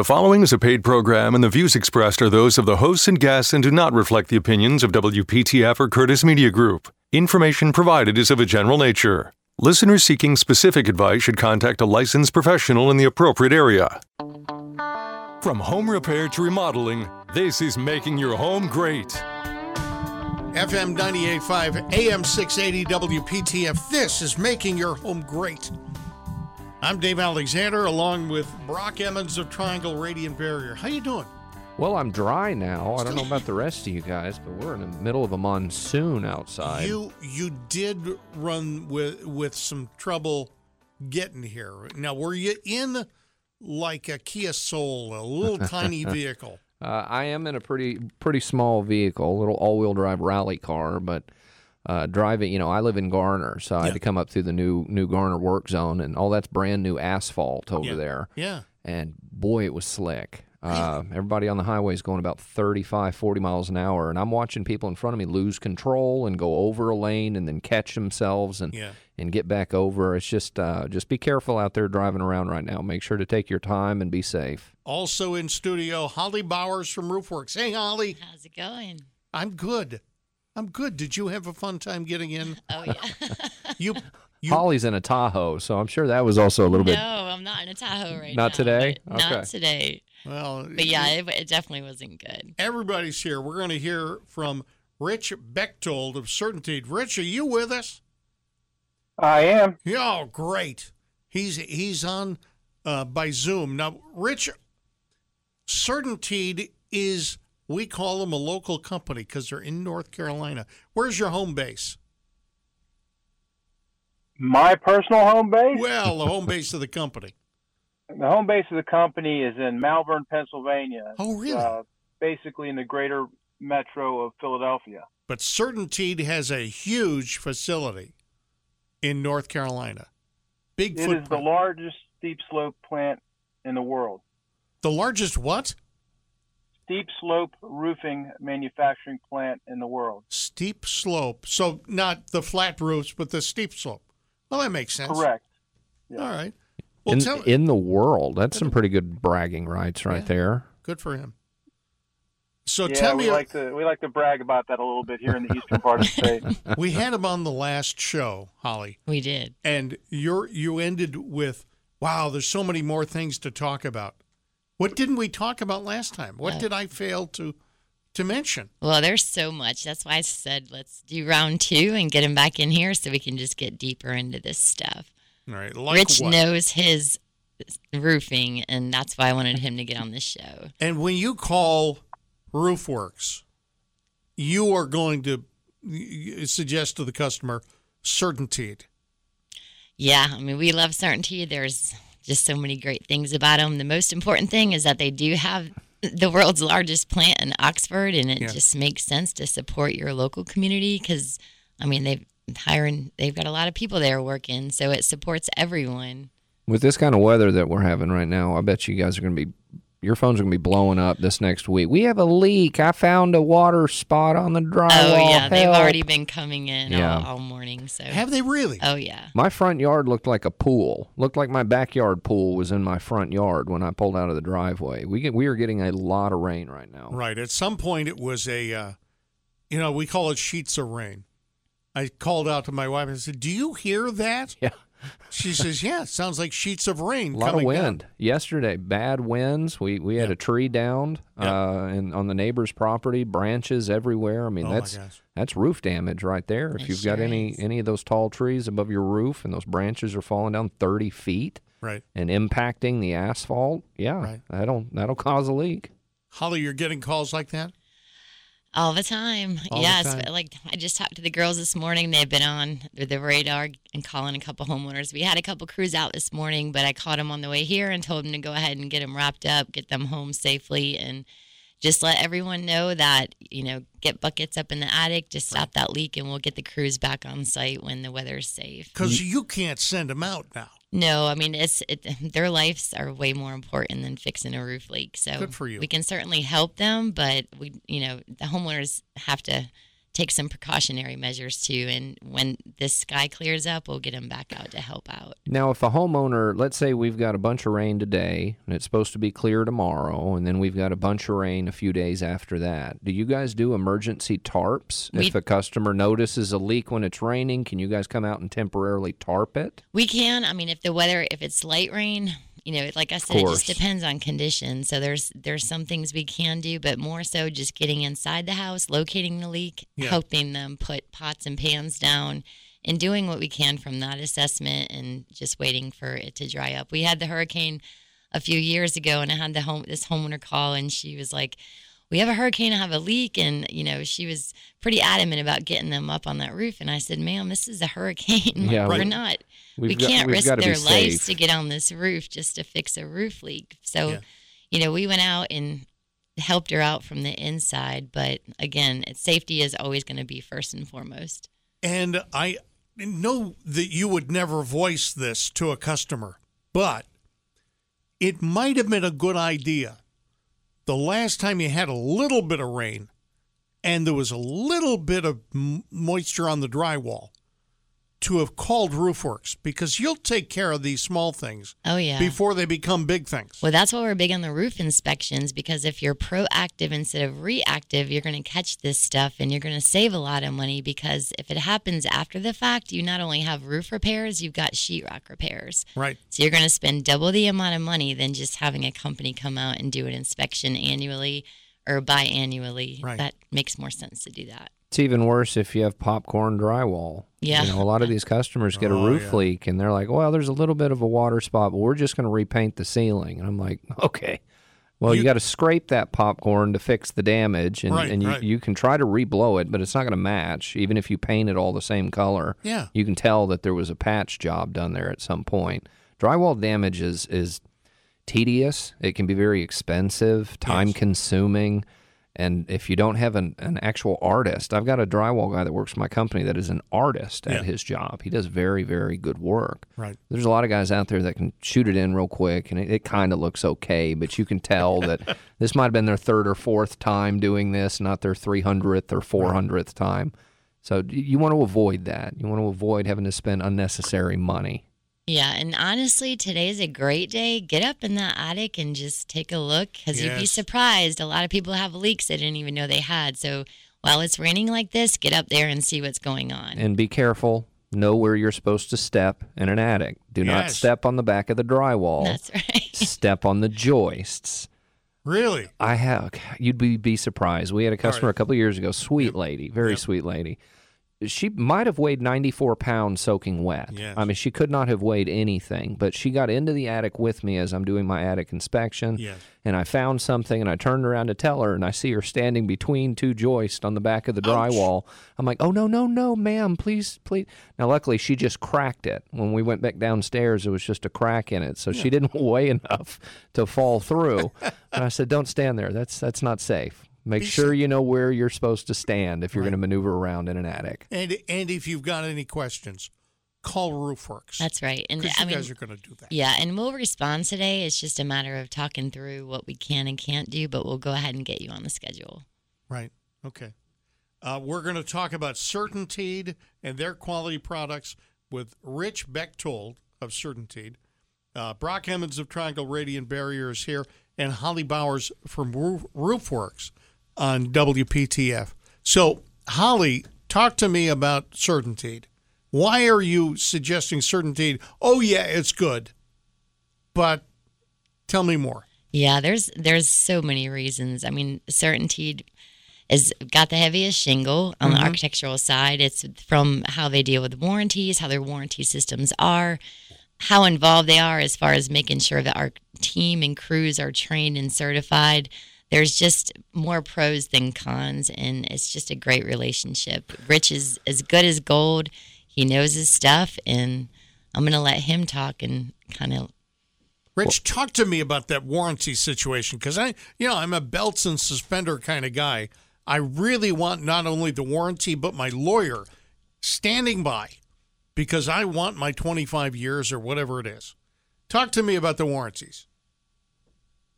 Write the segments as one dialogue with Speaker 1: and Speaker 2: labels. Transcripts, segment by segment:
Speaker 1: The following is a paid program, and the views expressed are those of the hosts and guests and do not reflect the opinions of WPTF or Curtis Media Group. Information provided is of a general nature. Listeners seeking specific advice should contact a licensed professional in the appropriate area. From home repair to remodeling, this is making your home great.
Speaker 2: FM 98.5, AM 680 WPTF. This is making your home great. I'm Dave Alexander, along with Brock Emmons of Triangle Radiant Barrier. How you doing?
Speaker 3: Well, I'm dry now. I don't know about the rest of you guys, but we're in the middle of a monsoon outside.
Speaker 2: You you did run with with some trouble getting here. Now, were you in like a Kia Soul, a little tiny vehicle?
Speaker 3: Uh, I am in a pretty pretty small vehicle, a little all-wheel drive rally car, but uh, driving. You know, I live in Garner, so I had to come up through the new new Garner work zone, and all that's brand new asphalt over
Speaker 2: Yeah.
Speaker 3: there.
Speaker 2: Yeah.
Speaker 3: And boy, it was slick. Uh, everybody on the highway is going about 35, 40 miles an hour, and I'm watching people in front of me lose control and go over a lane and then catch themselves and
Speaker 2: Yeah.
Speaker 3: and get back over. It's just uh, just be careful out there driving around right now. Make sure to take your time and be safe.
Speaker 2: Also in studio, Holly Bowers from Roofwerks. Hey, Holly.
Speaker 4: How's it going?
Speaker 2: I'm good. I'm good. Did you have a fun time getting in?
Speaker 4: Oh yeah.
Speaker 2: You you
Speaker 3: Holly's in a Tahoe, so I'm sure that was also a little
Speaker 4: no,
Speaker 3: bit.
Speaker 4: No, I'm not in a Tahoe right now.
Speaker 3: Not
Speaker 4: now.
Speaker 3: today?
Speaker 4: but
Speaker 3: Okay.
Speaker 4: Not today.
Speaker 2: well,
Speaker 4: But yeah, it, it definitely wasn't good.
Speaker 2: everybody's here. We're going to hear from Rich Bechtold of CertainTeed. Rich, are you with us?
Speaker 5: I am.
Speaker 2: Yeah, oh, great. He's he's on uh, by Zoom now. Rich, Certainteed is we call them a local company because they're in North Carolina. Where's your home base?
Speaker 5: My personal home base.
Speaker 2: Well, the home base of the company.
Speaker 5: The home base of the company is in Malvern, Pennsylvania.
Speaker 2: Oh, really?
Speaker 5: Uh, basically in the greater metro of Philadelphia.
Speaker 2: But Certainteed has a huge facility in North Carolina. Big
Speaker 5: It is
Speaker 2: footprint.
Speaker 5: the largest steep slope plant in the world.
Speaker 2: the largest what?
Speaker 5: Steep slope roofing manufacturing plant in the world.
Speaker 2: Steep slope. So not the flat roofs, but the steep slope. Well, that makes sense.
Speaker 5: Correct.
Speaker 2: All right. Well,
Speaker 3: in,
Speaker 2: tell
Speaker 3: in the world, that's some pretty good bragging rights right
Speaker 2: Yeah.
Speaker 3: there.
Speaker 2: good for him. So
Speaker 5: yeah,
Speaker 2: tell
Speaker 5: we like to we like to brag about that a little bit here in the eastern part of the state.
Speaker 2: we had him on the last show, Holly,
Speaker 4: We did.
Speaker 2: and you're you ended with, "Wow, there's so many more things to talk about." What didn't we talk about last time? What did I fail to to mention?
Speaker 4: Well, there's so much. That's why I said let's do round two and get him back in here so we can just get deeper into this stuff.
Speaker 2: All right, like
Speaker 4: Rich
Speaker 2: what?
Speaker 4: knows his roofing, and that's why I wanted him to get on this show.
Speaker 2: And when you call Roofwerks, you are going to suggest to the customer CertainTeed.
Speaker 4: Yeah, I mean, we love CertainTeed. There's just so many great things about them. The most important thing is that they do have the world's largest plant in Oxford, and it
Speaker 2: Yeah.
Speaker 4: just makes sense to support your local community because, I mean, they've hiring, they've got a lot of people there working, so it supports everyone.
Speaker 3: With this kind of weather that we're having right now, I bet you guys are going to be, your phones are going to be blowing up this next week. We have a leak. I found a water spot on the drywall.
Speaker 4: oh yeah, they've already been coming in
Speaker 3: Yeah.
Speaker 4: all, all morning. So
Speaker 2: Have they really?
Speaker 4: oh yeah,
Speaker 3: My front yard looked like a pool. Looked like my backyard pool was in my front yard when I pulled out of the driveway. We get we are getting a lot of rain right now.
Speaker 2: Right. At some point, it was a, uh, you know, we call it sheets of rain. I called out to my wife and said, "Do you hear that?"
Speaker 3: Yeah.
Speaker 2: She says, "Yeah, sounds like sheets of rain
Speaker 3: A lot of wind
Speaker 2: down."
Speaker 3: yesterday. Bad winds. We we had
Speaker 2: Yeah.
Speaker 3: a tree downed
Speaker 2: Yeah.
Speaker 3: uh, and on the neighbor's property. Branches everywhere. I mean
Speaker 2: Oh,
Speaker 3: that's that's roof damage right there. If
Speaker 4: It
Speaker 3: you've got any
Speaker 4: is.
Speaker 3: any of those tall trees above your roof and those branches are falling down thirty feet
Speaker 2: Right.
Speaker 3: and impacting the asphalt, yeah,
Speaker 2: Right.
Speaker 3: that'll that'll cause a leak.
Speaker 2: Holly, you're getting calls like that.
Speaker 4: All the time.
Speaker 2: All the
Speaker 4: yes,
Speaker 2: time.
Speaker 4: like I just talked to the girls this morning. They've been on the radar and calling a couple homeowners. We had a couple crews out this morning, but I caught them on the way here and told them to go ahead and get them wrapped up, get them home safely, and just let everyone know that you know get buckets up in the attic, just stop that leak, and we'll get the crews back on site when the weather's safe.
Speaker 2: Because you can't send them out now.
Speaker 4: No, I mean it's it, their lives are way more important than fixing a roof leak. So
Speaker 2: Good for you.
Speaker 4: We can certainly help them, but we, you know, the homeowners have to take some precautionary measures too. And when this sky clears up, we'll get them back out to help out.
Speaker 3: Now, if a homeowner, let's say we've got a bunch of rain today and it's supposed to be clear tomorrow, and then we've got a bunch of rain a few days after that, do you guys do emergency tarps?
Speaker 4: We-
Speaker 3: if a customer notices a leak when it's raining, can you guys come out and temporarily tarp it?
Speaker 4: We can. I mean, if the weather, if it's light rain, you know, like I said, it just depends on conditions. So there's there's some things we can do, but more so just getting inside the house, locating the leak,
Speaker 2: Yeah.
Speaker 4: helping them put pots and pans down, and doing what we can from that assessment, and just waiting for it to dry up. We had the hurricane a few years ago, and I had the home this homeowner call, and she was like. We have a hurricane, I have a leak, and you know she was pretty adamant about getting them up on that roof. And I said, "Ma'am, this is a hurricane. Like,
Speaker 3: Yeah,
Speaker 4: we're
Speaker 3: we-
Speaker 4: not
Speaker 3: We've
Speaker 4: we can't
Speaker 3: we've
Speaker 4: risk their lives
Speaker 3: safe.
Speaker 4: to get on this roof just to fix a roof leak. So,
Speaker 2: Yeah.
Speaker 4: you know, we went out and helped her out from the inside. But again, it's, safety is always going to be first and foremost.
Speaker 2: And I know that you would never voice this to a customer, but it might have been a good idea the last time you had a little bit of rain and there was a little bit of moisture on the drywall to have called Roofwerks because you'll take care of these small things
Speaker 4: Oh, yeah.
Speaker 2: before they become big things.
Speaker 4: Well, that's why we're big on the roof inspections because if you're proactive instead of reactive, you're going to catch this stuff and you're going to save a lot of money because if it happens after the fact, you not only have roof repairs, you've got sheetrock repairs.
Speaker 2: Right.
Speaker 4: So you're going to spend double the amount of money than just having a company come out and do an inspection annually or biannually.
Speaker 2: Right.
Speaker 4: That makes more sense to do that.
Speaker 3: It's even worse if you have popcorn drywall.
Speaker 4: Yeah.
Speaker 3: You know, a lot of these customers get a
Speaker 2: Oh,
Speaker 3: roof
Speaker 2: yeah.
Speaker 3: leak and they're like, well, there's a little bit of a water spot, but we're just going to repaint the ceiling. And I'm like, okay. Well, you,
Speaker 2: You-
Speaker 3: got to scrape that popcorn to fix the damage, and,
Speaker 2: Right,
Speaker 3: and you,
Speaker 2: right.
Speaker 3: you can try to reblow it, but it's not going to match. Even if you paint it all the same color,
Speaker 2: Yeah.
Speaker 3: you can tell that there was a patch job done there at some point. Drywall damage is, is tedious. It can be very expensive, time
Speaker 2: Yes.
Speaker 3: consuming. And if you don't have an, an actual artist, I've got a drywall guy that works for my company that is an artist at
Speaker 2: Yeah.
Speaker 3: his job. He does very, very good work.
Speaker 2: Right.
Speaker 3: There's a lot of guys out there that can shoot it in real quick and it, it kind of looks okay, but you can tell that this might have been their third or fourth time doing this, not their 300th or 400th time. So you want to avoid that. You want to avoid having to spend unnecessary money.
Speaker 4: Yeah, and honestly, today's a great day. Get up in that attic and just take a look because you'd be surprised. A lot of people have leaks they didn't even know they had. So while it's raining like this, get up there and see what's going on.
Speaker 3: And be careful. Know where you're supposed to step in an attic. Do not step on the back of the drywall.
Speaker 4: That's right.
Speaker 3: step on the joists.
Speaker 2: Really?
Speaker 3: I have. You'd be be surprised. We had a customer
Speaker 2: right.
Speaker 3: a couple of years ago. Sweet lady, very
Speaker 2: Yep.
Speaker 3: sweet lady. She might have weighed 94 pounds soaking wet.
Speaker 2: Yes.
Speaker 3: I mean, she could not have weighed anything. But she got into the attic with me as I'm doing my attic inspection.
Speaker 2: Yes.
Speaker 3: And I found something, and I turned around to tell her, and I see her standing between two joists on the back of the drywall. I'm like, "Oh no, no, no, ma'am, please, please." Now, luckily, she just cracked it. When we went back downstairs, it was just a crack in it, so she didn't weigh enough to fall through. and I said, "Don't stand there. That's that's not safe. Make
Speaker 2: Be
Speaker 3: sure
Speaker 2: sa-
Speaker 3: you know where you're supposed to stand if you're
Speaker 2: Right.
Speaker 3: going to maneuver around in an attic."
Speaker 2: And and if you've got any questions, call Roofwerks.
Speaker 4: That's right. And
Speaker 2: because
Speaker 4: I
Speaker 2: you
Speaker 4: mean,
Speaker 2: guys are going to do that.
Speaker 4: yeah, and we'll respond today. It's just a matter of talking through what we can and can't do, but we'll go ahead and get you on the schedule.
Speaker 2: Right. Okay. Uh, we're going to talk about Certainteed and their quality products with Rich Bechtold of Certainteed, uh, Brock Emmons of Triangle Radiant Barriers here, and Holly Bowers from Roof, Roofwerks on WPTF. So, Holly, talk to me about Certainteed. Why are you suggesting Certainteed? Oh, yeah, it's good. But tell me more.
Speaker 4: Yeah, there's there's so many reasons. I mean, CertainTeed is got the heaviest shingle on the mm-hmm. architectural side. It's from how they deal with warranties, how their warranty systems are, how involved they are as far as making sure that our team and crews are trained and certified. There's just more pros than cons, and it's just a great relationship. Rich is as good as gold. He knows his stuff, and I'm going to let him talk and kind of
Speaker 2: Rich, talk to me about that warranty situation because I, you know, I'm a belts and suspender kind of guy. I really want not only the warranty but my lawyer standing by because I want my 25 years or whatever it is. Talk to me about the warranties.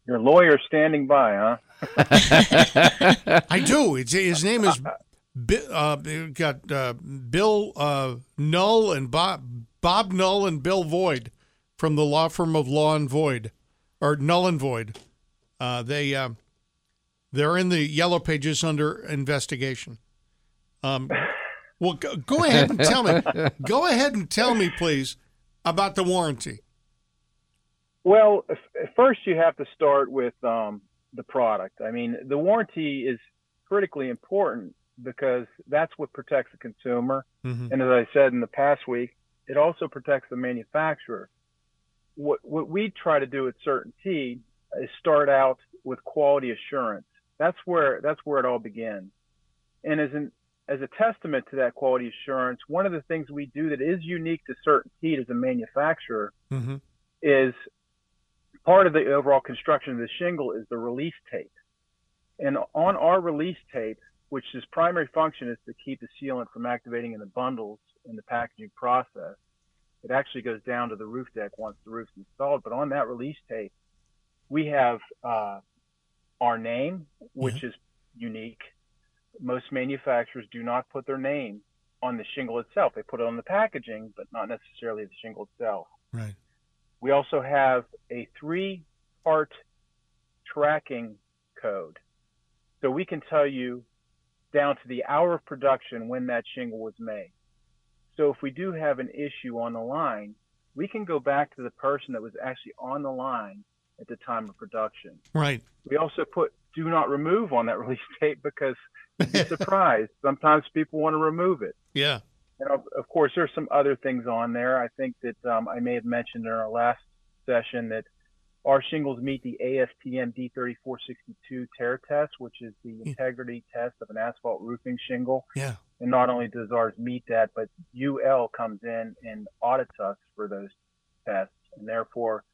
Speaker 5: Your lawyer standing by, huh?
Speaker 2: I do. It's, his name is uh, got uh, Bill uh, Null and Bob Bob Null and Bill Void from the law firm of Law and Void or Null and Void. Uh, they uh, they're in the yellow pages under investigation. Um, well, go, go ahead and tell me. Go ahead and tell me, please, about the warranty.
Speaker 5: Well, first you have to start with um, the product. I mean, the warranty is critically important because that's what protects the consumer.
Speaker 2: Mhm.
Speaker 5: And as I said in the past week, it also protects the manufacturer. What what we try to do at CertainTeed is start out with quality assurance. That's where that's where it all begins. And as an as a testament to that quality assurance, one of the things we do that is unique to CertainTeed as a manufacturer
Speaker 2: Mhm.
Speaker 5: is part of the overall construction of the shingle is the release tape. And on our release tape, which its primary function is to keep the sealant from activating in the bundles in the packaging process, it actually goes down to the roof deck once the roof's installed. But on that release tape, we have uh, our name, which is unique. Most manufacturers do not put their name on the shingle itself. They put it on the packaging, but not necessarily the shingle itself.
Speaker 2: Right.
Speaker 5: We also have a three part tracking code. So we can tell you down to the hour of production when that shingle was made. So if we do have an issue on the line, we can go back to the person that was actually on the line at the time of production.
Speaker 2: Right.
Speaker 5: We also put do not remove on that release tape because you'd be surprised. Sometimes people want to remove it.
Speaker 2: Yeah.
Speaker 5: And of, of course, there's some other things on there. I think that um, I may have mentioned in our last session that our shingles meet the ASTM D3462 tear test, which is the integrity test of an asphalt roofing shingle.
Speaker 2: Yeah.
Speaker 5: And not only does ours meet that, but UL comes in and audits us for those tests. And therefore,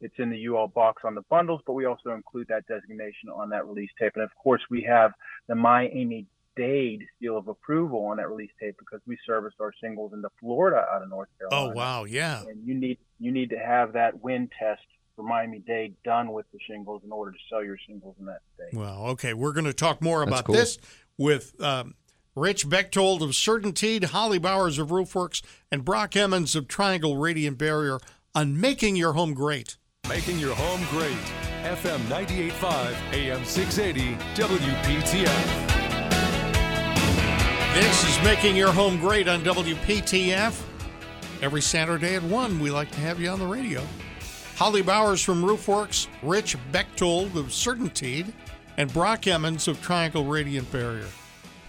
Speaker 5: it's in the UL box on the bundles, but we also include that designation on that release tape. And of course, we have the Miami Dade seal of approval on that release tape because we service our shingles into Florida out of North Carolina.
Speaker 2: Oh wow. Yeah.
Speaker 5: And you need you need to have that wind test for Miami Dade done with the shingles in order to sell your shingles in that state.
Speaker 2: Well, okay. We're going to talk more
Speaker 3: That's
Speaker 2: about
Speaker 3: cool.
Speaker 2: this with um, Rich Bechtold of Certainteed, Holly Bowers of Roofwerks, and Brock Emmons of Triangle Radiant Barrier on making your home great.
Speaker 1: Making your home great. FM 98.5, AM 680, WPTF.
Speaker 2: This is making your home great on WPTF. Every Saturday at 1, we like to have you on the radio. Holly Bowers from Roofwerks, Rich Bechtold of Certainteed, and Brock Emmons of Triangle Radiant Barrier.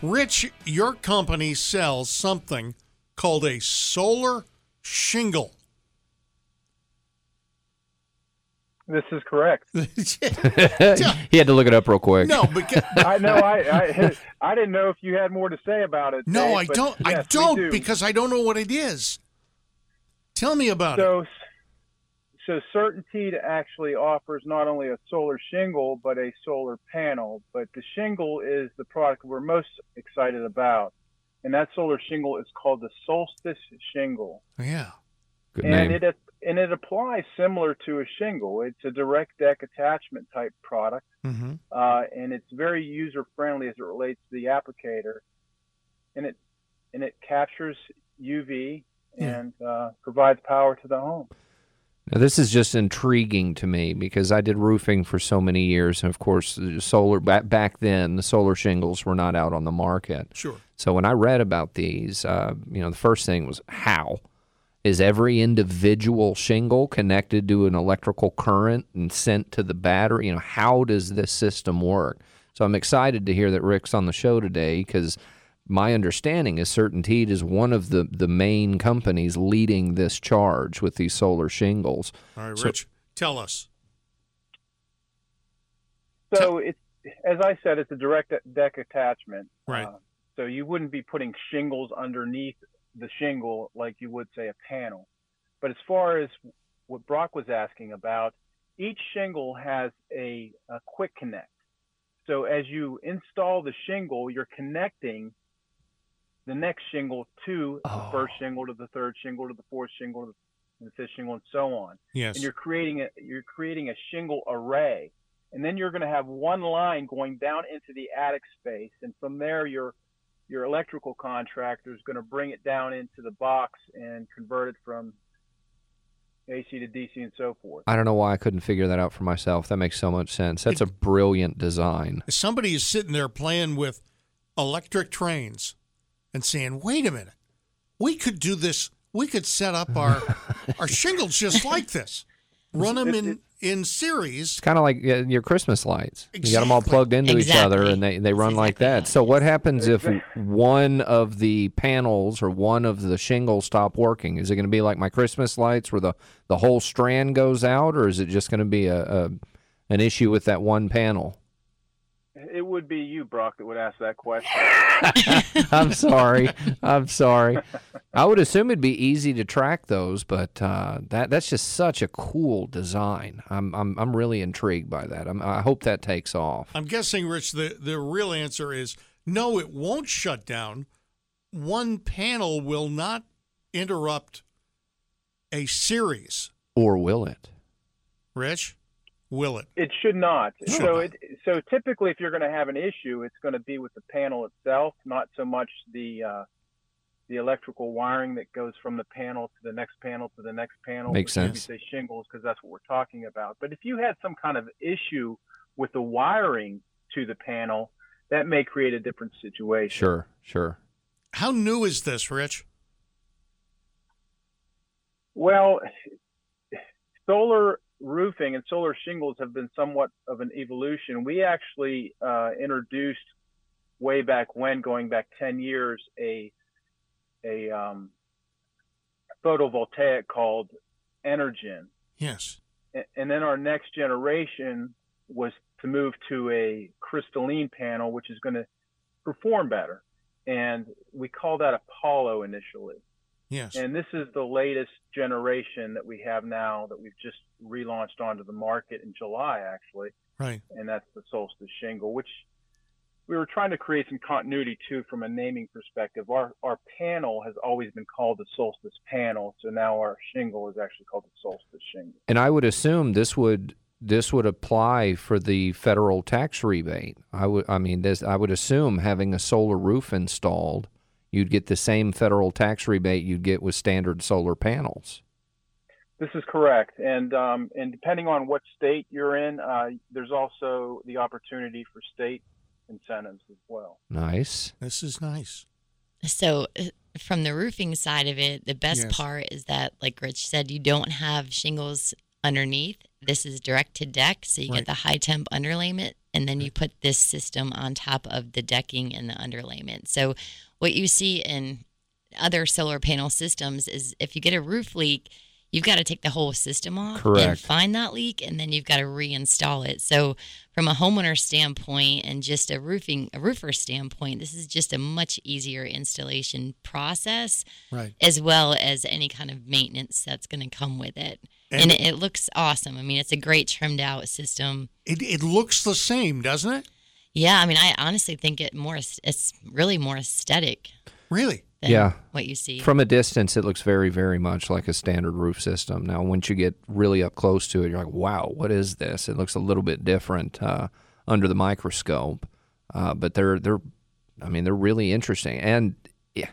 Speaker 2: Rich, your company sells something called a solar shingle.
Speaker 5: This is correct.
Speaker 3: he had to look it up real quick.
Speaker 2: no, because
Speaker 5: I know. I, I I didn't know if you had more to say about it.
Speaker 2: no,
Speaker 5: Dave,
Speaker 2: I don't. I
Speaker 5: yes, we
Speaker 2: don't
Speaker 5: do.
Speaker 2: because I don't know what it is. Tell me about it.
Speaker 5: So, so Certainteed actually offers not only a solar shingle but a solar panel. But the shingle is the product we're most excited about, and that solar shingle is called the Solstice shingle, oh,
Speaker 2: Yeah.
Speaker 3: Good
Speaker 5: and
Speaker 3: name.
Speaker 5: it and it applies similar to a shingle. It's a direct deck attachment type product,
Speaker 2: Mm-hmm.
Speaker 5: uh, and it's very user friendly as it relates to the applicator, and it and it captures UV
Speaker 2: Yeah.
Speaker 5: and uh, provides power to the home.
Speaker 3: Now, this is just intriguing to me because I did roofing for so many years, and of course, solar back back then the solar shingles were not out on the market.
Speaker 2: Sure.
Speaker 3: So when I read about these, uh, you know, the first thing was how is every individual shingle connected to an electrical current and sent to the battery? You know, how does this system work? So I'm excited to hear that Rick's on the show today because my understanding is Certainteed is one of the, the main companies leading this charge with these solar shingles.
Speaker 2: All right,
Speaker 3: So-
Speaker 2: Rich, tell us.
Speaker 5: So it's as I said, it's a direct deck attachment.
Speaker 2: Right.
Speaker 5: Uh, so you wouldn't be putting shingles underneath the shingle like you would say a panel. But as far as what Brock was asking about, each shingle has a, a quick connect. So as you install the shingle, you're connecting the next shingle to
Speaker 3: Oh.
Speaker 5: the first shingle to the third shingle to the fourth shingle to the fifth shingle and so on
Speaker 2: Yes.
Speaker 5: and you're creating a you're creating a shingle array and then you're going to have one line going down into the attic space and from there you're your electrical contractor is going to bring it down into the box and convert it from AC to DC and so forth.
Speaker 3: I don't know why I couldn't figure that out for myself. That makes so much sense. That's a brilliant design.
Speaker 2: Somebody is sitting there playing with electric trains and saying, "Wait a minute, we could do this. We could set up our our shingles just like this. Run them in in series.
Speaker 3: It's kind of like your Christmas lights. You got them all plugged into each other, and they, they run
Speaker 4: That's
Speaker 3: like that. So what happens if one of the panels or one of the shingles stop working? Is it going to be like my Christmas lights, where the, the whole strand goes out, or is it just going to be a, a an issue with that one panel?
Speaker 5: It would be you, Brock, that would ask that question.
Speaker 3: I'm sorry. I'm sorry. I would assume it'd be easy to track those, but uh, that that's just such a cool design. I'm I'm I'm really intrigued by that. I'm, I hope that takes off.
Speaker 2: I'm guessing, Rich. The the real answer is no. It won't shut down. One panel will not interrupt a series.
Speaker 3: Or will it?
Speaker 2: Rich, will it?
Speaker 5: It should not.
Speaker 2: Should
Speaker 5: so
Speaker 2: not.
Speaker 5: it so typically, if you're going to have an issue, it's going to be with the panel itself, not so much the uh, the electrical wiring that goes from the panel to the next panel to the next panel.
Speaker 3: Makes sense.
Speaker 5: say shingles because that's what we're talking about. But if you had some kind of issue with the wiring to the panel, that may create a different situation.
Speaker 3: Sure, sure.
Speaker 2: How new is this, Rich?
Speaker 5: Well, solar roofing and solar shingles have been somewhat of an evolution. We actually uh, introduced way back when, going back 10 years, a a um, photovoltaic called Energen,
Speaker 2: Yes.
Speaker 5: And then our next generation was to move to a crystalline panel, which is going to perform better, and we call that Apollo initially.
Speaker 2: Yes.
Speaker 5: And this is the latest generation that we have now that we've just relaunched onto the market in July, actually.
Speaker 2: right.
Speaker 5: And that's the Solstice shingle, which we were trying to create some continuity too from a naming perspective. Our our panel has always been called the Solstice panel, so now our shingle is actually called the Solstice shingle.
Speaker 3: And I would assume this would this would apply for the federal tax rebate. I would I mean this I would assume having a solar roof installed, you'd get the same federal tax rebate you'd get with standard solar panels.
Speaker 5: This is correct, and um, and depending on what state you're in, uh, there's also the opportunity for state incentives as well.
Speaker 3: Nice.
Speaker 2: This is nice.
Speaker 4: So, uh, from the roofing side of it, the best
Speaker 2: Yes.
Speaker 4: part is that, like Rich said, you don't have shingles underneath. This is direct to deck, so you
Speaker 2: Right.
Speaker 4: get the high temp underlayment, and then you put this system on top of the decking and the underlayment. So, what you see in other solar panel systems is if you get a roof leak, you've got to take the whole system off and find that leak, and then you've got to reinstall it. So, from a homeowner standpoint and just a roofing a roofer standpoint, this is just a much easier installation process,
Speaker 2: Right.
Speaker 4: as well as any kind of maintenance that's going to come with it.
Speaker 2: And-
Speaker 4: And, it, it looks awesome. I mean, it's a great trimmed out system.
Speaker 2: It it looks the same, doesn't it?
Speaker 4: Yeah, I mean, I honestly think it more it's really more aesthetic
Speaker 2: Really?
Speaker 4: Than
Speaker 3: Yeah.
Speaker 4: what you see.
Speaker 3: From a distance, it looks very, very much like a standard roof system. Now, once you get really up close to it, you're like, "Wow, what is this?" It looks a little bit different uh, under the microscope, uh, but they're they're, I mean, they're really interesting. And yeah,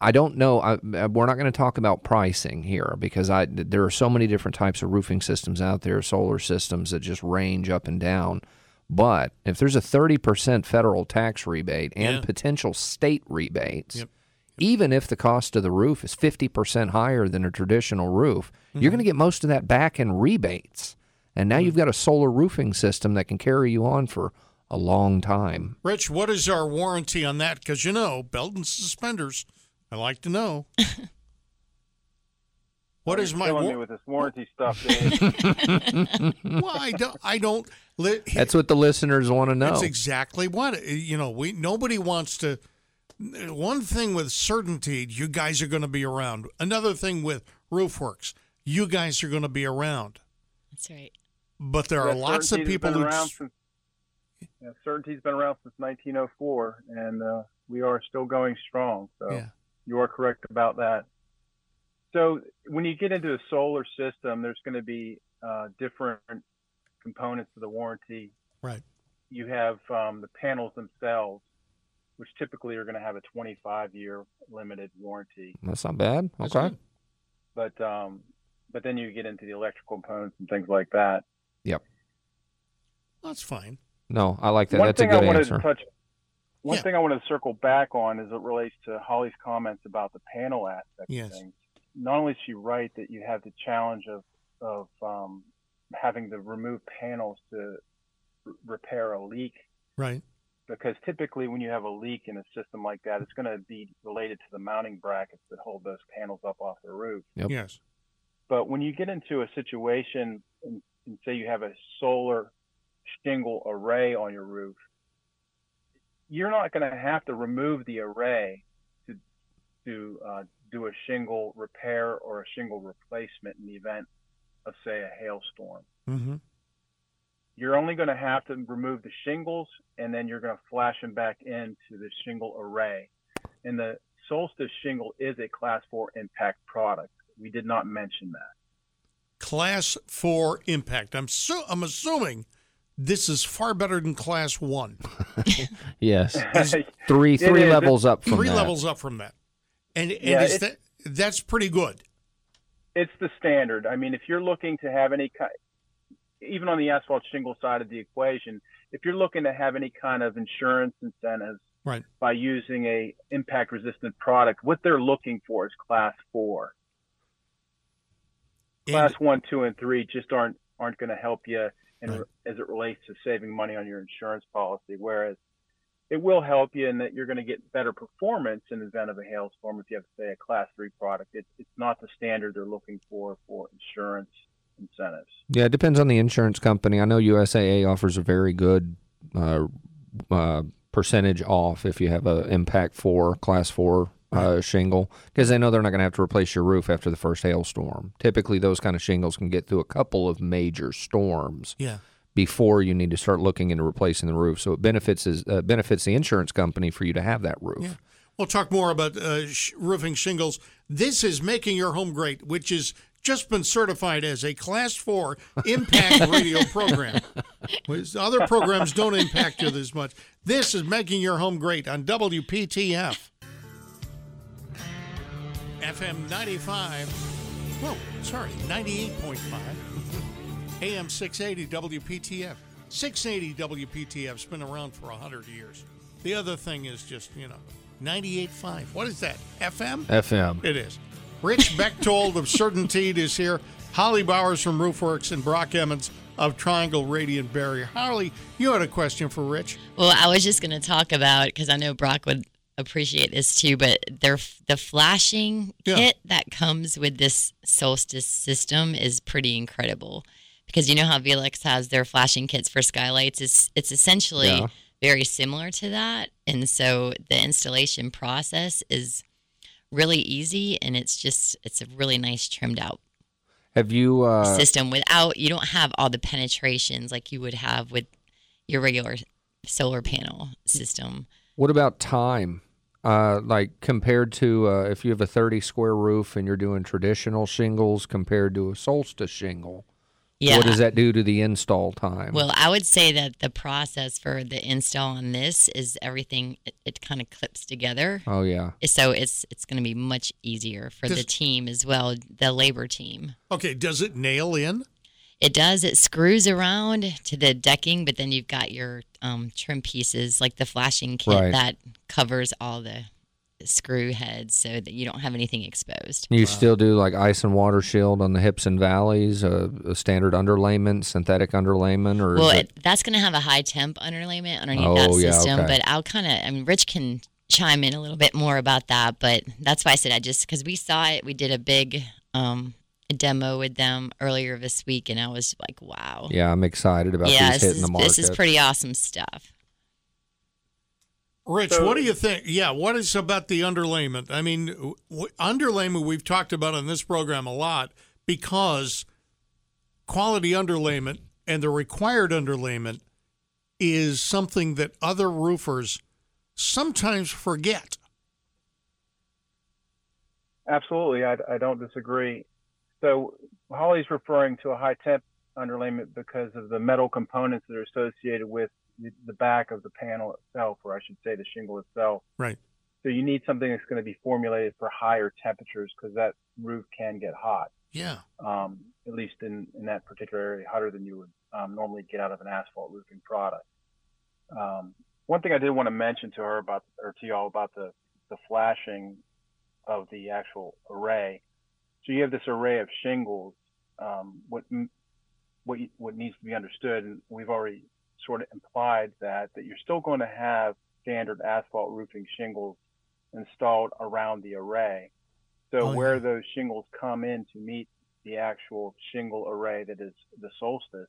Speaker 3: I don't know. I, we're not going to talk about pricing here because I there are so many different types of roofing systems out there, solar systems that just range up and down. But if there's a 30% federal tax rebate and
Speaker 2: Yeah.
Speaker 3: potential state rebates,
Speaker 2: Yep.
Speaker 3: Even if the cost of the roof is 50% higher than a traditional roof, you're mm-hmm. going to get most of that back in rebates. And now mm. you've got a solar roofing system that can carry you on for a long time.
Speaker 2: Rich, what is our warranty on that? Because you know, belt and suspenders. I like to know. What
Speaker 5: You're
Speaker 2: is my
Speaker 5: killing me with this warranty stuff, Dave?
Speaker 2: well, I don't. I don't. Li-
Speaker 3: That's what the listeners want to know.
Speaker 2: That's exactly what you know. We nobody wants to. One thing with CertainTeed, you guys are going to be around. Another thing with Roofwerks, you guys are going to be around.
Speaker 4: That's right.
Speaker 2: But there are lots of people who.
Speaker 5: around since, yeah, CertainTeed's been around since 1904, and uh, we are still going strong. So
Speaker 2: Yeah.
Speaker 5: you are correct about that. So when you get into a solar system, there's going to be uh, different components of the warranty.
Speaker 2: Right.
Speaker 5: You have um, the panels themselves, which typically are going to have a 25 year limited warranty.
Speaker 3: That's not bad.
Speaker 2: That's
Speaker 3: Okay.
Speaker 5: But um, but then you get into the electrical components and things like that. Yep.
Speaker 2: That's fine.
Speaker 3: No, I like that.
Speaker 5: One
Speaker 3: That's a
Speaker 5: thing
Speaker 3: good
Speaker 5: I wanted
Speaker 3: answer.
Speaker 5: to touch. One
Speaker 2: Yeah.
Speaker 5: thing I want to circle back on is it relates to Holly's comments about the panel aspect
Speaker 2: Yes.
Speaker 5: of things. Not only is she right that you have the challenge of of um, having to remove panels to r- repair a leak,
Speaker 2: Right.
Speaker 5: Because typically when you have a leak in a system like that, it's going to be related to the mounting brackets that hold those panels up off the roof.
Speaker 3: Yep.
Speaker 2: Yes.
Speaker 5: But when you get into a situation, and, and say you have a solar shingle array on your roof, you're not going to have to remove the array to to uh, do a shingle repair or a shingle replacement in the event of, say, a hailstorm.
Speaker 2: Mm-hmm.
Speaker 5: You're only going to have to remove the shingles, and then you're going to flash them back into the shingle array. And the Solstice shingle is a Class 4 impact product. We did not mention that.
Speaker 2: Class four impact. I'm so I'm assuming this is far better than class one.
Speaker 3: Yes. Three three levels up from
Speaker 2: Three
Speaker 3: that.
Speaker 2: levels up from that. And and
Speaker 5: Yeah,
Speaker 2: is that that's pretty good.
Speaker 5: it's the standard. I mean, if you're looking to have any kind, even on the asphalt shingle side of the equation, if you're looking to have any kind of insurance incentives
Speaker 2: Right.
Speaker 5: by using a impact resistant product, what they're looking for is class four.
Speaker 2: And-
Speaker 5: Class one, two, and three just aren't aren't going to help you in,
Speaker 2: Right.
Speaker 5: as it relates to saving money on your insurance policy. Whereas it will help you in that you're going to get better performance in the event of a hailstorm if you have, say, a class three product. It's it's not the standard they're looking for for insurance incentives.
Speaker 3: Yeah, it depends on the insurance company. I know USAA offers a very good uh, uh, percentage off if you have a Impact Four Class Four uh, shingle because they know they're not going to have to replace your roof after the first hailstorm. Typically, those kind of shingles can get through a couple of major storms
Speaker 2: yeah.
Speaker 3: before you need to start looking into replacing the roof. So it benefits is, uh, benefits the insurance company for you to have that roof.
Speaker 2: Yeah. We'll talk more about uh, sh- roofing shingles. This is Making Your Home Great, which has just been certified as a Class 4 impact radio program. Other programs don't impact you this much. This is Making Your Home Great on WPTF. FM 95. Whoa, sorry, 98.5. AM 680 WPTF. 680 WPTF's been around for 100 years. The other thing is just, you know, 98.5. What is that? FM?
Speaker 3: FM.
Speaker 2: It is. Rich Bechtold of Certainteed is here. Holly Bowers from Roofwerks and Brock Emmons of Triangle Radiant Barrier. Holly, you had a question for Rich.
Speaker 4: Well, I was just going to talk about because I know Brock would appreciate this too, but their the flashing
Speaker 2: Yeah.
Speaker 4: kit that comes with this Solstice system is pretty incredible. Because you know how Velux has their flashing kits for skylights, it's it's essentially
Speaker 3: Yeah.
Speaker 4: very similar to that, and so the installation process is really easy, and it's just it's a really nice trimmed out
Speaker 3: Have you? Uh,
Speaker 4: system without you don't have all the penetrations like you would have with your regular solar panel system.
Speaker 3: What about time? Uh, like compared to uh, if you have a 30 square roof and you're doing traditional shingles compared to a solstice shingle,
Speaker 4: Yeah.
Speaker 3: what does that do to the install time?
Speaker 4: Well, I would say that the process for the install on this is everything it, it kind of clips together.
Speaker 3: oh yeah,
Speaker 4: So it's it's going to be much easier for the team as well, the labor team.
Speaker 2: Okay, does it nail in?
Speaker 4: It does. It screws around to the decking, but then you've got your um, trim pieces, like the flashing kit
Speaker 3: Right.
Speaker 4: that covers all the screw heads, so that you don't have anything exposed.
Speaker 3: you still do like ice and water shield on the hips and valleys, uh, a standard underlayment, synthetic underlayment, or
Speaker 4: Well,
Speaker 3: it,
Speaker 4: it, that's going to have a high temp underlayment underneath
Speaker 3: Oh,
Speaker 4: that
Speaker 3: yeah,
Speaker 4: system.
Speaker 3: okay.
Speaker 4: But I'll kind of, I mean, Rich can chime in a little bit more about that. But that's why I said I just, because we saw it, we did a big um, demo with them earlier this week, and I was like, wow.
Speaker 3: yeah, I'm excited about
Speaker 4: yeah,
Speaker 3: these
Speaker 4: this
Speaker 3: hitting
Speaker 4: is,
Speaker 3: the market.
Speaker 4: this is pretty awesome stuff.
Speaker 2: Rich,
Speaker 5: So-
Speaker 2: what do you think? Yeah, what is about the underlayment? I mean, w- underlayment we've talked about on this program a lot because quality underlayment and the required underlayment is something that other roofers sometimes forget.
Speaker 5: Absolutely, I, I don't disagree. So Holly's referring to a high temp underlayment because of the metal components that are associated with the, the back of the panel itself, or I should say the shingle itself.
Speaker 2: Right.
Speaker 5: So you need something that's going to be formulated for higher temperatures because that roof can get hot.
Speaker 2: Yeah.
Speaker 5: Um, at least in, in that particular area, hotter than you would um, normally get out of an asphalt roofing product. Um, one thing I did want to mention to her about, or to y'all about the, the flashing of the actual array. So you have this array of shingles. Um, what what what needs to be understood, and we've already sort of implied that that you're still going to have standard asphalt roofing shingles installed around the array. So
Speaker 2: Oh,
Speaker 5: where
Speaker 2: yeah.
Speaker 5: those shingles come in to meet the actual shingle array that is the solstice,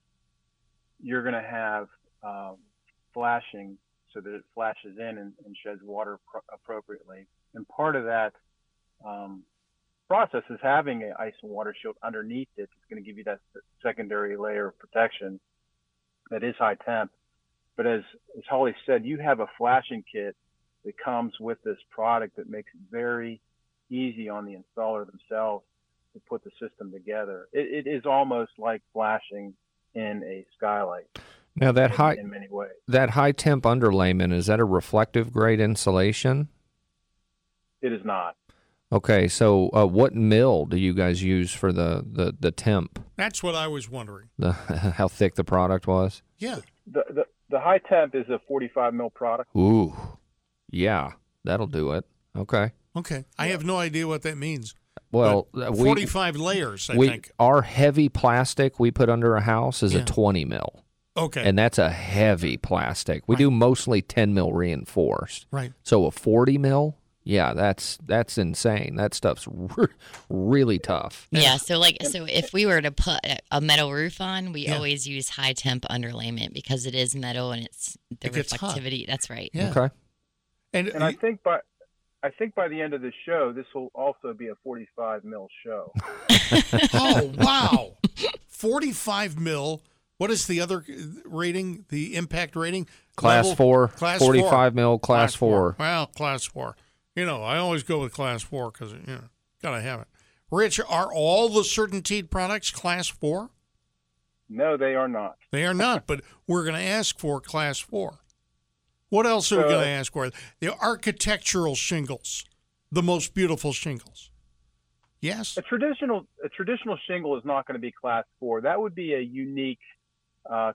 Speaker 5: you're going to have um, flashing so that it flashes in and, and sheds water pro- appropriately. And part of that um, process is having an ice and water shield underneath it. It's going to give you that secondary layer of protection that is high temp. But as, as Holly said, you have a flashing kit that comes with this product that makes it very easy on the installer themselves to put the system together. It, it is almost like flashing in a skylight
Speaker 3: Now that
Speaker 5: in,
Speaker 3: high
Speaker 5: in many ways.
Speaker 3: that high temp underlayment is that a reflective grade insulation?
Speaker 5: It is not.
Speaker 3: Okay, so uh, what mill do you guys use for the, the, the temp?
Speaker 2: That's what I was wondering.
Speaker 3: The how thick the product was?
Speaker 2: Yeah.
Speaker 5: The, the, the high temp is a 45 mil product.
Speaker 3: Ooh, yeah, that'll do it. Okay.
Speaker 2: Okay. I have no idea what that means.
Speaker 3: Well,
Speaker 2: But
Speaker 3: uh, we
Speaker 2: 45 layers, I
Speaker 3: we
Speaker 2: think.
Speaker 3: our heavy plastic we put under a house is
Speaker 2: Yeah.
Speaker 3: a 20 mil,
Speaker 2: Okay.
Speaker 3: and that's a heavy plastic. We do mostly 10 mil reinforced.
Speaker 2: right.
Speaker 3: So a 40 mil, yeah, that's that's insane. That stuff's re- really tough.
Speaker 4: Yeah, so like so if we were to put a- a metal roof on, we
Speaker 2: Yeah.
Speaker 4: always use high temp underlayment because it is metal and it's the
Speaker 2: It gets hot.
Speaker 4: reflectivity. That's right.
Speaker 2: Yeah.
Speaker 3: Okay.
Speaker 2: And,
Speaker 5: And I think by I think by the end of the show, this will also be a 45 mil show.
Speaker 2: oh, wow. 45 mil. What is the other uh, rating? The impact rating?
Speaker 3: Class
Speaker 2: Level-
Speaker 3: four,
Speaker 2: Class
Speaker 3: 45
Speaker 2: four.
Speaker 3: mil, class, four.
Speaker 2: Well, class four. You know, I always go with class four because, you know, got to have it. Rich, are all the Certainteed products class four?
Speaker 5: No, they are not.
Speaker 2: They are not, but we're going to ask for class four. What else are we
Speaker 5: Uh,
Speaker 2: going to ask for? The architectural shingles, the most beautiful shingles. Yes?
Speaker 5: A traditional a traditional shingle is not going to be class four. That would be a unique uh,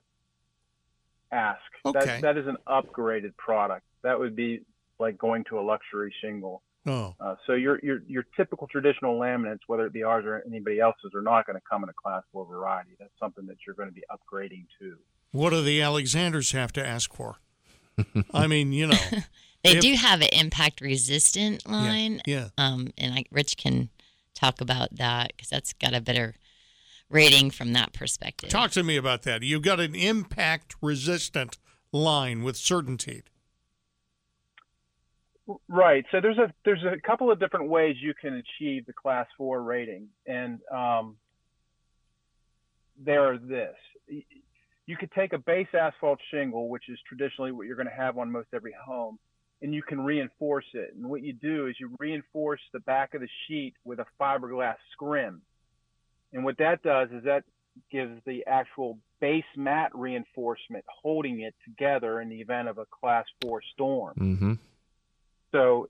Speaker 5: ask.
Speaker 2: Okay.
Speaker 5: That that is an upgraded product. That would be like going to a luxury shingle.
Speaker 2: Oh,
Speaker 5: Uh, so your your your typical traditional laminates, whether it be ours or anybody else's, are not going to come in a class four variety. That's something that you're going to be upgrading to.
Speaker 2: what do the Alexanders have to ask for? I mean, you know.
Speaker 4: They
Speaker 2: If-
Speaker 4: do have an impact resistant line.
Speaker 2: Yeah.
Speaker 4: Um, and I, Rich can talk about that because that's got a better rating from that perspective.
Speaker 2: Talk to me about that. You've got an impact resistant line with Certainteed.
Speaker 5: Right. So there's a there's a couple of different ways you can achieve the class four rating, and um, are this. You could take a base asphalt shingle, which is traditionally what you're going to have on most every home, and you can reinforce it. And what you do is you reinforce the back of the sheet with a fiberglass scrim. And what that does is that gives the actual base mat reinforcement, holding it together in the event of a class four storm.
Speaker 3: Mm-hmm.
Speaker 5: So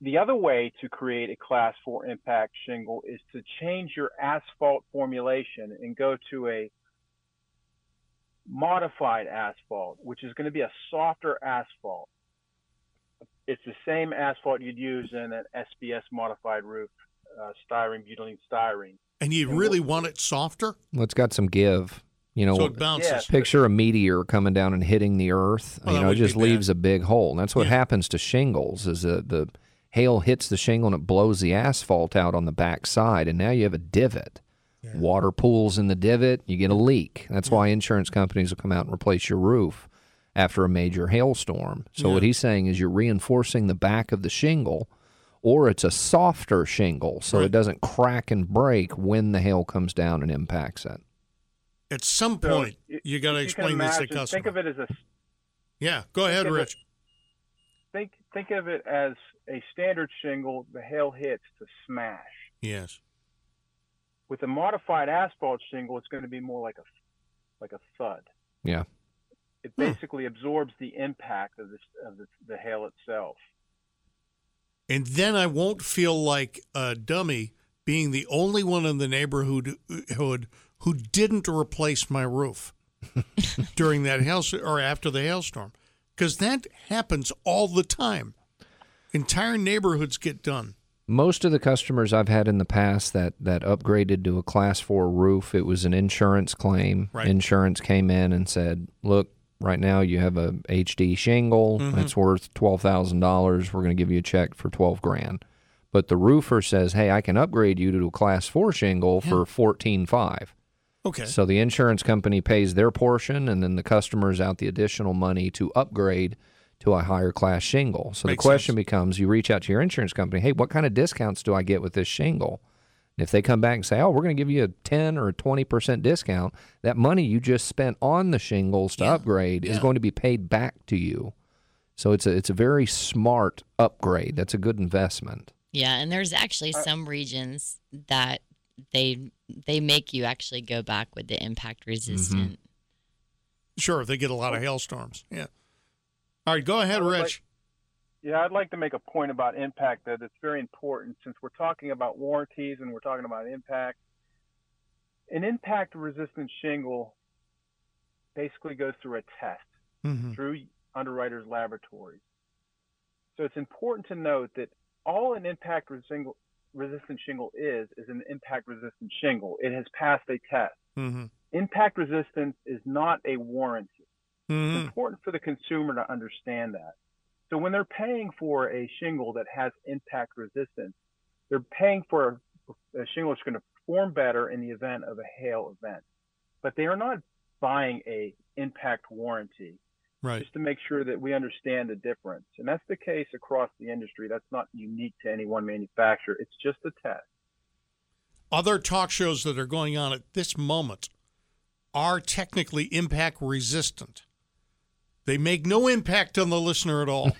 Speaker 5: the other way to create a class four impact shingle is to change your asphalt formulation and go to a modified asphalt, which is going to be a softer asphalt. It's the same asphalt you'd use in an SBS modified roof, uh, styrene, butylene styrene.
Speaker 2: And you really want it softer?
Speaker 3: Well, it's got some give. You know,
Speaker 2: so it bounces.
Speaker 5: Yeah.
Speaker 3: picture a meteor coming down and hitting the earth.
Speaker 2: Well,
Speaker 3: you know, it
Speaker 2: would be
Speaker 3: just
Speaker 2: bad.
Speaker 3: leaves a big hole. And that's what
Speaker 2: Yeah.
Speaker 3: happens to shingles is that the hail hits the shingle and it blows the asphalt out on the back side, and now you have a divot. Water pools in the divot, you get a leak. That's why insurance companies will come out and replace your roof after a major hailstorm. So what he's saying is you're reinforcing the back of the shingle, or it's a softer shingle so
Speaker 2: Right.
Speaker 3: it doesn't crack and break when the hail comes down and impacts it.
Speaker 2: At some
Speaker 5: So
Speaker 2: point,
Speaker 5: y-
Speaker 2: you got to
Speaker 5: if can
Speaker 2: explain this to customers.
Speaker 5: Think of it as a
Speaker 2: yeah, go ahead,
Speaker 5: think of it-
Speaker 2: Rich.
Speaker 5: think think of it as a standard shingle. The hail hits to smash.
Speaker 2: Yes.
Speaker 5: With a modified asphalt shingle, it's going to be more like a like a thud.
Speaker 3: Yeah.
Speaker 5: It hmm. basically absorbs the impact of, this, of the, the hail itself.
Speaker 2: And then I won't feel like a dummy being the only one in the neighborhood uh, who, didn't replace my roof during that hail or after the hailstorm. Because that happens all the time. Entire neighborhoods get done.
Speaker 3: Most of the customers I've had in the past that, that upgraded to a class four roof, it was an insurance claim.
Speaker 2: Right.
Speaker 3: Insurance came in and said, look, right now you have a HD shingle. Mm-hmm. It's worth twelve thousand dollars. We're going to give you a check for twelve grand. But the roofer says, hey, I can upgrade you to a class four shingle for fourteen five.
Speaker 2: Okay.
Speaker 3: So the insurance company pays their portion, and then the customer's out the additional money to upgrade to a higher class shingle. So
Speaker 2: Makes
Speaker 3: the question
Speaker 2: sense.
Speaker 3: becomes: you reach out to your insurance company, hey, what kind of discounts do I get with this shingle? And if they come back and say, oh, we're going to give you a ten or a twenty percent discount, that money you just spent on the shingles to
Speaker 2: Yeah.
Speaker 3: upgrade is going to be paid back to you. So it's a it's a very smart upgrade. That's a good investment.
Speaker 4: Yeah, and there's actually uh, some regions that they they make you actually go back with the impact resistant.
Speaker 2: Sure, they get a lot of hailstorms. Yeah. All right, go ahead,
Speaker 5: I would like-
Speaker 2: Rich.
Speaker 5: Yeah, I'd like to make a point about impact that it's very important since we're talking about warranties and we're talking about impact. An impact resistant shingle basically goes through a test
Speaker 2: Mhm.
Speaker 5: through underwriters laboratories. So it's important to note that all an impact resingle- resistant shingle is is an impact resistant shingle. It has passed a test.
Speaker 2: Mhm.
Speaker 5: Impact resistance is not a warranty. It's
Speaker 2: Mhm.
Speaker 5: important for the consumer to understand that. So when they're paying for a shingle that has impact resistance, they're paying for a, a shingle that's going to perform better in the event of a hail event. But they are not buying a impact warranty
Speaker 2: Right.
Speaker 5: just to make sure that we understand the difference. And that's the case across the industry. That's not unique to any one manufacturer. It's just a test.
Speaker 2: Other talk shows that are going on at this moment are technically impact resistant. They make no impact on the listener at all.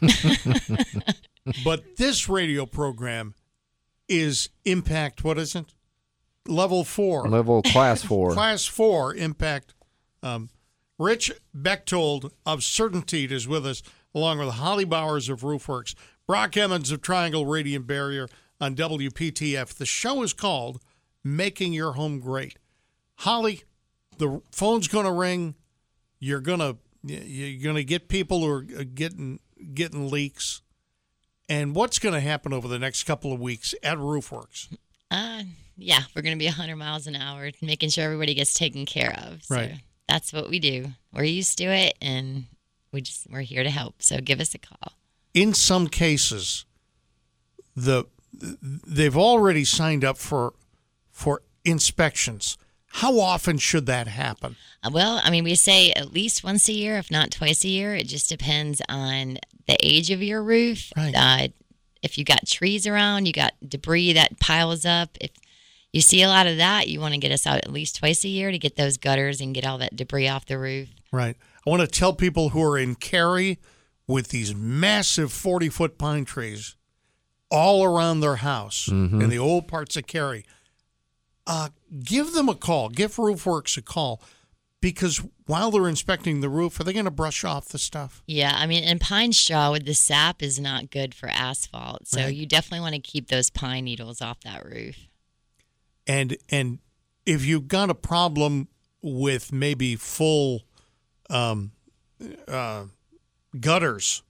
Speaker 2: but this radio program is impact, what is it? Level four.
Speaker 3: Level class four.
Speaker 2: Class four impact. Um, Rich Bechtold of CertainTeed is with us, along with Holly Bowers of Roofwerks, Brock Emmons of Triangle Radiant Barrier on WPTF. The show is called Making Your Home Great. Holly, the phone's going to ring. You're going to you're going to get people who are uh, getting getting leaks. And what's going to happen over the next couple of weeks at Roofwerks?
Speaker 4: Uh, yeah, we're going to be 100 miles an hour, making sure everybody gets taken care of. So
Speaker 2: Right.
Speaker 4: That's what we do. We're used to it, and we just we're here to help. So give us a call.
Speaker 2: in some cases the they've already signed up for for inspections how often should that happen
Speaker 4: Uh, Well, I mean, we say at least once a year, if not twice a year. It just depends on the age of your roof.
Speaker 2: Right.
Speaker 4: Uh, if you got trees around, you got debris that piles up. If you see a lot of that, you want to get us out at least twice a year to get those gutters and get all that debris off the roof.
Speaker 2: right i want to tell people who are in cary with these massive 40 foot pine trees all around their house in the old parts of cary uh, give them a call give Roofwerks a call because while they're inspecting the roof are they going to brush off the stuff
Speaker 4: Yeah, I mean, and pine straw with the sap is not good for asphalt. So
Speaker 2: Right.
Speaker 4: you definitely want to keep those pine needles off that roof.
Speaker 2: And and if you've got a problem with maybe full um, uh, gutters,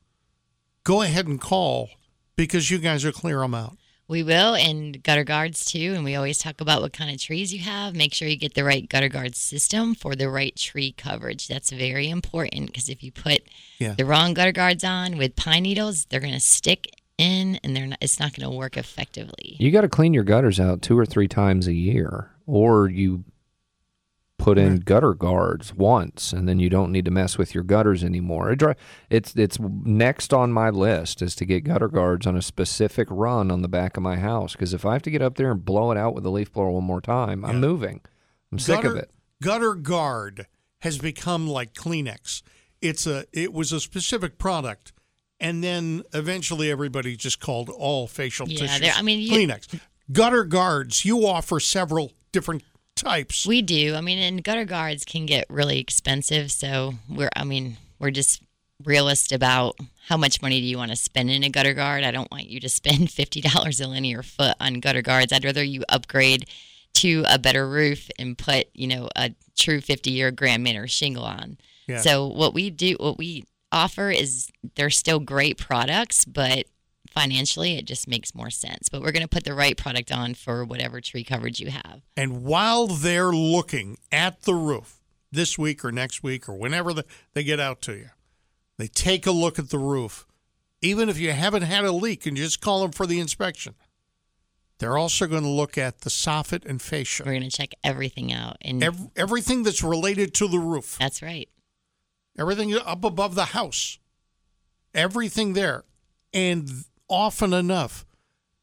Speaker 2: go ahead and call because you guys will clear them out.
Speaker 4: We will, and gutter guards too. And we always talk about what kind of trees you have. Make sure you get the right gutter guard system for the right tree coverage. That's very important because if you put
Speaker 2: Yeah.
Speaker 4: the wrong gutter guards on with pine needles, they're going to stick in, and they're not, it's not going to work effectively.
Speaker 3: You got to clean your gutters out two or three times a year, or you put in gutter guards once, and then you don't need to mess with your gutters anymore. It's it's next on my list is to get gutter guards on a specific run on the back of my house because if I have to get up there and blow it out with a leaf blower one more time, I'm moving. I'm sick of it.
Speaker 2: Gutter guard has become like Kleenex. It's a it was a specific product, and then eventually everybody just called all facial
Speaker 4: Yeah,
Speaker 2: tissues
Speaker 4: I mean, you-
Speaker 2: Kleenex. Gutter guards. You offer several different types.
Speaker 4: We do. I mean, and gutter guards can get really expensive. So we're, I mean, we're just realist about how much money do you want to spend in a gutter guard. I don't want you to spend fifty dollars a linear foot on gutter guards. I'd rather you upgrade to a better roof and put, you know, a true fifty year Grand Manor shingle on.
Speaker 2: Yeah.
Speaker 4: So what we do, what we offer is they're still great products, but financially it just makes more sense. But we're going to put the right product on for whatever tree coverage you have.
Speaker 2: And while they're looking at the roof this week or next week or whenever the, they get out to you, they take a look at the roof. Even if you haven't had a leak and you just call them for the inspection, they're also going to look at the soffit and fascia.
Speaker 4: We're going to check everything out. And
Speaker 2: Ev- everything that's related to the roof,
Speaker 4: that's right.
Speaker 2: Everything up above the house, everything there. And often enough,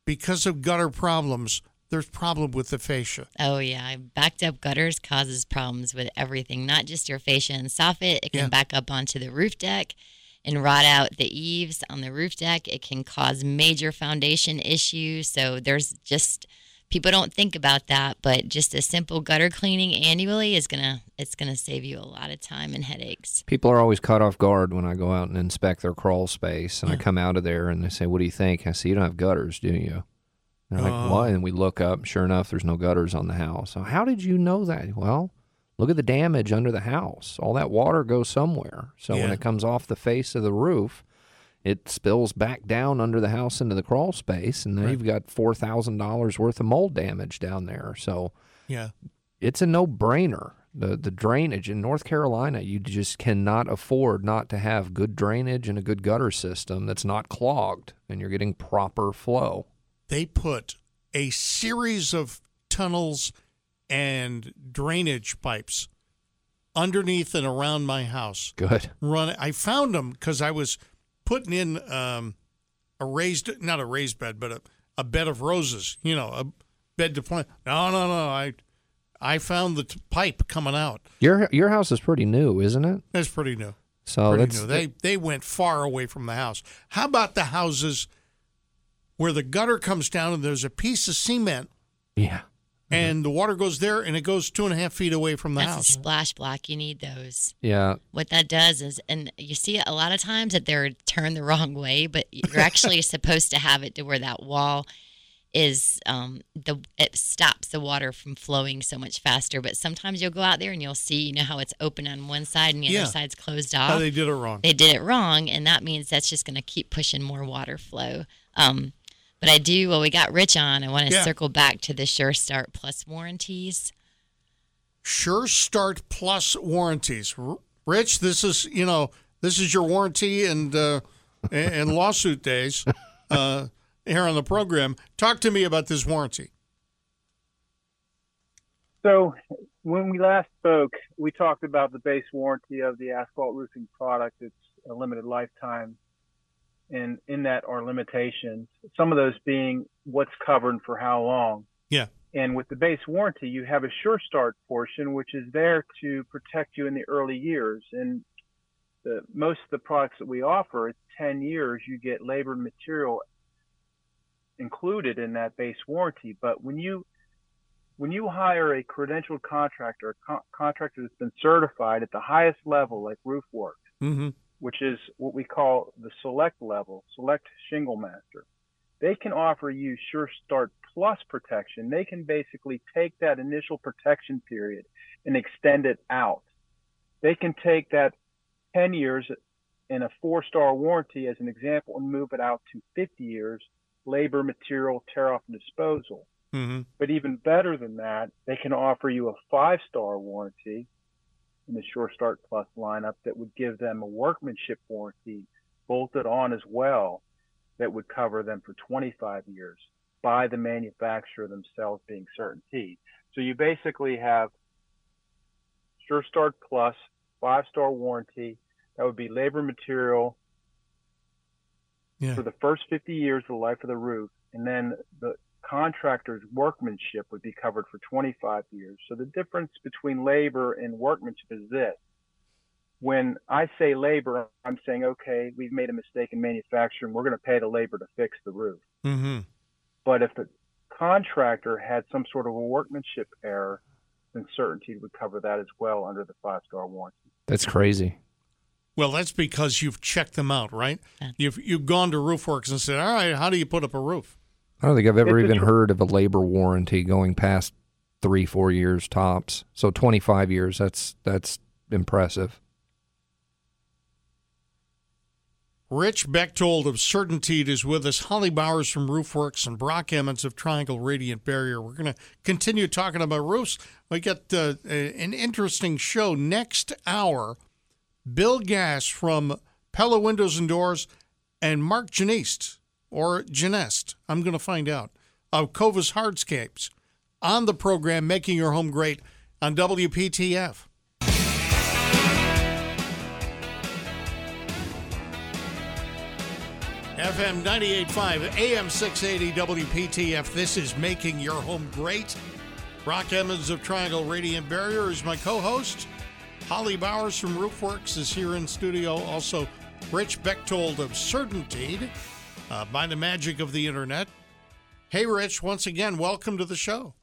Speaker 2: because of gutter problems, there's problem with the fascia.
Speaker 4: Oh yeah, backed up gutters causes problems with everything, not just your fascia and soffit. It can
Speaker 2: Yeah.
Speaker 4: back up onto the roof deck and rot out the eaves on the roof deck. It can cause major foundation issues. So there's just people don't think about that, but just a simple gutter cleaning annually is gonna it's gonna save you a lot of time and headaches.
Speaker 3: People are always caught off guard when I go out and inspect their crawl space, and I come out of there and they say, "What do you think?" I say, "You don't have gutters, do you?" And They're like,
Speaker 2: Oh.
Speaker 3: "What?" And we look up. Sure enough, there's no gutters on the house. So how did you know that? Well, look at the damage under the house. All that water goes somewhere. So when it comes off the face of the roof, it spills back down under the house into the crawl space, and
Speaker 2: Right.
Speaker 3: you've got four thousand dollars worth of mold damage down there. So
Speaker 2: Yeah.
Speaker 3: it's a no-brainer. The the drainage in North Carolina, you just cannot afford not to have good drainage and a good gutter system that's not clogged and you're getting proper flow.
Speaker 2: They put a series of tunnels and drainage pipes underneath and around my house.
Speaker 3: Good.
Speaker 2: run. I found them because I was putting in um, a raised, not a raised bed, but a, a bed of roses. You know, a bed to plant. No, no, no. I I found the t- pipe coming out.
Speaker 3: Your your house is pretty new, isn't it?
Speaker 2: That's pretty new.
Speaker 3: So
Speaker 2: pretty
Speaker 3: that's
Speaker 2: new. They they went far away from the house. How about the houses where the gutter comes down and there's a piece of cement
Speaker 3: yeah.
Speaker 2: And the water goes there and it goes two and a half feet away from the
Speaker 4: That's a
Speaker 2: house?
Speaker 4: splash block. You need those.
Speaker 3: Yeah.
Speaker 4: what that does is and you see a lot of times that they're turned the wrong way but you're actually supposed to have it to where that wall is um, the it stops the water from flowing so much faster but sometimes you'll go out there and you'll see you know how it's open on one side and the
Speaker 2: Yeah.
Speaker 4: other side's closed
Speaker 2: How
Speaker 4: off
Speaker 2: they did it wrong.
Speaker 4: they did it wrong and that means that's just going to keep pushing more water flow um, but i do well we got rich on i want to
Speaker 2: Yeah.
Speaker 4: circle back to the sure start plus warranties
Speaker 2: Sure Start Plus warranties. Rich, this is you know this is your warranty and uh, and and lawsuit days uh, here on the program. Talk to me about this warranty.
Speaker 5: So when we last spoke, we talked about the base warranty of the asphalt roofing product. It's a limited lifetime. And in that are limitations, some of those being what's covered for how long.
Speaker 2: Yeah.
Speaker 5: And with the base warranty, you have a sure start portion, which is there to protect you in the early years. And the, most of the products that we offer, it's 10 years, you get labor and material included in that base warranty. But when you when you hire a credentialed contractor, a co- contractor that's been certified at the highest level, like roof work,
Speaker 2: Mm-hmm.
Speaker 5: Which is what we call the select level, select shingle master, they can offer you Sure Start Plus protection. They can basically take that initial protection period and extend it out. They can take that 10 years in a four star warranty as an example and move it out to 50 years, labor, material, tear off, and disposal.
Speaker 2: Mm-hmm.
Speaker 5: But even better than that, they can offer you a five star warranty in the Sure Start Plus lineup that would give them a workmanship warranty bolted on as well that would cover them for 25 years by the manufacturer themselves being CertainTeed. So you basically have Sure Start Plus, five star warranty. That would be labor material
Speaker 2: Yeah.
Speaker 5: for the first 50 years of the life of the roof. And then the contractor's workmanship would be covered for 25 years. So the difference between labor and workmanship is this. When I say labor, I'm saying, okay, we've made a mistake in manufacturing. We're going to pay the labor to fix the roof.
Speaker 2: Mm-hmm.
Speaker 5: But if the contractor had some sort of a workmanship error, then CertainTeed would cover that as well under the five star warranty.
Speaker 3: That's crazy.
Speaker 2: Well, that's because you've checked them out, right? You've you've gone to Roofwerks and said, "All right, how do you put up a roof?"
Speaker 3: I don't think I've ever
Speaker 5: It's
Speaker 3: even
Speaker 5: tr-
Speaker 3: heard of a labor warranty going past three, four years tops. So twenty five years. That's that's impressive.
Speaker 2: Rich Bechtold of CertainTeed is with us. Holly Bowers from Roofwerks and Brock Emmons of Triangle Radiant Barrier. We're going to continue talking about roofs. We got uh, an interesting show next hour. Bill Gass from Pella Windows and Doors and Mark Janiste or Janest. I'm going to find out of Covas Hardscapes on the program, making your home great on WPTF. FM 98.5, AM 680 WPTF. This is Making Your Home Great. Brock Emmons of Triangle Radiant Barrier is my co host. Holly Bowers from Roofwerks is here in studio. Also, Rich Bechtold of CertainTeed uh, by the magic of the internet. Hey, Rich, once again, welcome to the show.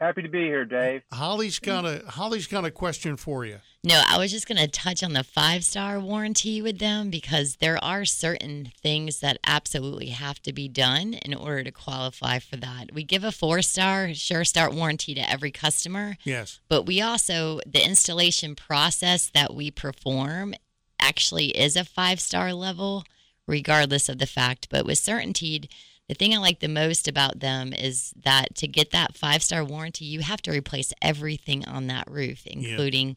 Speaker 5: Happy to be here, Dave.
Speaker 2: Holly's got a Holly's got a question for you.
Speaker 4: No, I was just going to touch on the five star warranty with them because there are certain things that absolutely have to be done in order to qualify for that. We give a four star sure start warranty to every customer,
Speaker 2: Yes.
Speaker 4: but we also, the installation process that we perform actually is a five star level, regardless of the fact. But with CertainTeed, the thing I like the most about them is that to get that five star warranty, you have to replace everything on that roof, including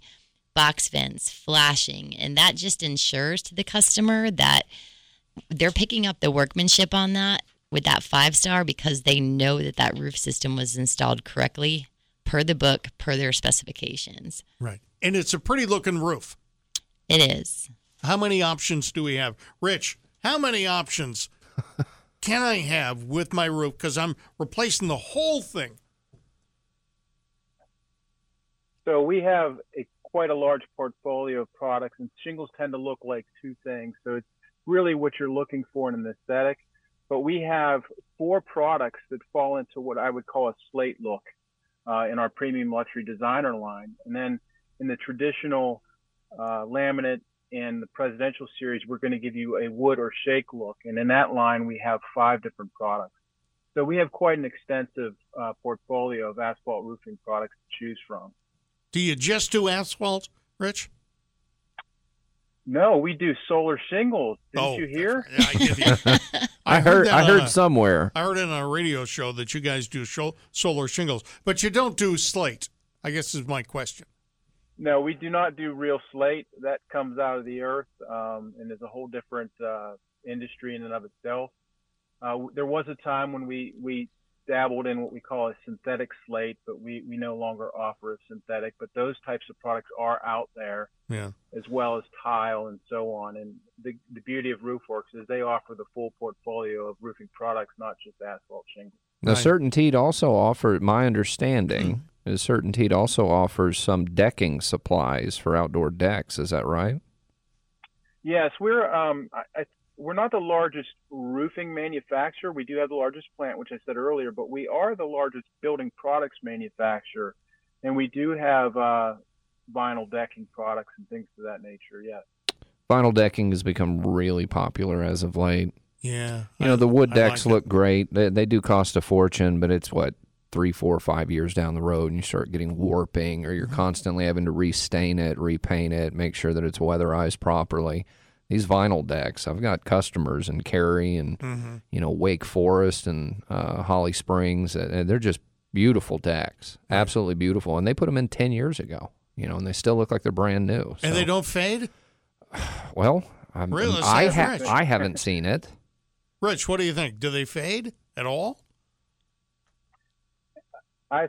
Speaker 4: box vents, flashing, and that just ensures to the customer that they're picking up the workmanship on that with that five star because they know that that roof system was installed correctly per the book, per their specifications.
Speaker 2: Right. And it's a pretty looking roof.
Speaker 4: It is.
Speaker 2: How many options do we have? Rich, how many options can I have with my roof? Because I'm replacing the whole thing.
Speaker 5: So we have a quite a large portfolio of products, and shingles tend to look like two things. So it's really what you're looking for in an aesthetic. But we have four products that fall into what I would call a slate look uh, in our premium luxury designer line, and then in the traditional uh, laminate and the presidential series, we're going to give you a wood or shake look. And in that line, we have five different products. So we have quite an extensive uh, portfolio of asphalt roofing products to choose from.
Speaker 2: Do you just do asphalt, Rich?
Speaker 5: No, we do solar shingles. Didn't
Speaker 2: oh,
Speaker 5: you hear?
Speaker 2: Yeah, I did. hear.
Speaker 3: I, heard.
Speaker 2: that
Speaker 3: I heard
Speaker 2: a-
Speaker 3: somewhere.
Speaker 2: I heard it on a radio show that you guys do sho- solar shingles, but you don't do slate. I guess is my question.
Speaker 5: No, we do not do real slate. That comes out of the earth um, and is a whole different uh, industry in and of itself. Uh, there was a time when we, we dabbled in what we call a synthetic slate, but we, we no longer offer a synthetic. But those types of products are out there
Speaker 2: Yeah.
Speaker 5: as well as tile and so on. And the, the beauty of Roofwerks is they offer the full portfolio of roofing products, not just asphalt shingles.
Speaker 3: Now,
Speaker 2: Right.
Speaker 3: CertainTeed also offer. My understanding is CertainTeed also offers some decking supplies for outdoor decks. Is that right?
Speaker 5: Yes, we're um, I, I, we're not the largest roofing manufacturer. We do have the largest plant, which I said earlier, but we are the largest building products manufacturer, and we do have uh, vinyl decking products and things of that nature. Yes.
Speaker 3: Vinyl decking has become really popular as of late.
Speaker 2: Yeah.
Speaker 3: You know, the wood decks
Speaker 2: like it.
Speaker 3: look great. They, they do cost a fortune, but it's what three, four, five years down the road, and you start getting warping, or you're constantly having to restain it, repaint it, make sure that it's weatherized properly. These vinyl decks, I've got customers in Cary and
Speaker 2: Mm-hmm.
Speaker 3: you know Wake Forest and uh, Holly Springs, and they're just beautiful decks, absolutely beautiful. And they put them in ten years ago, you know, and they still look like they're brand new.
Speaker 2: And they don't fade?
Speaker 3: well, I'm,
Speaker 2: Really?
Speaker 3: I ha- I haven't seen it.
Speaker 2: Rich, what do you think? Do they fade at all?
Speaker 5: I,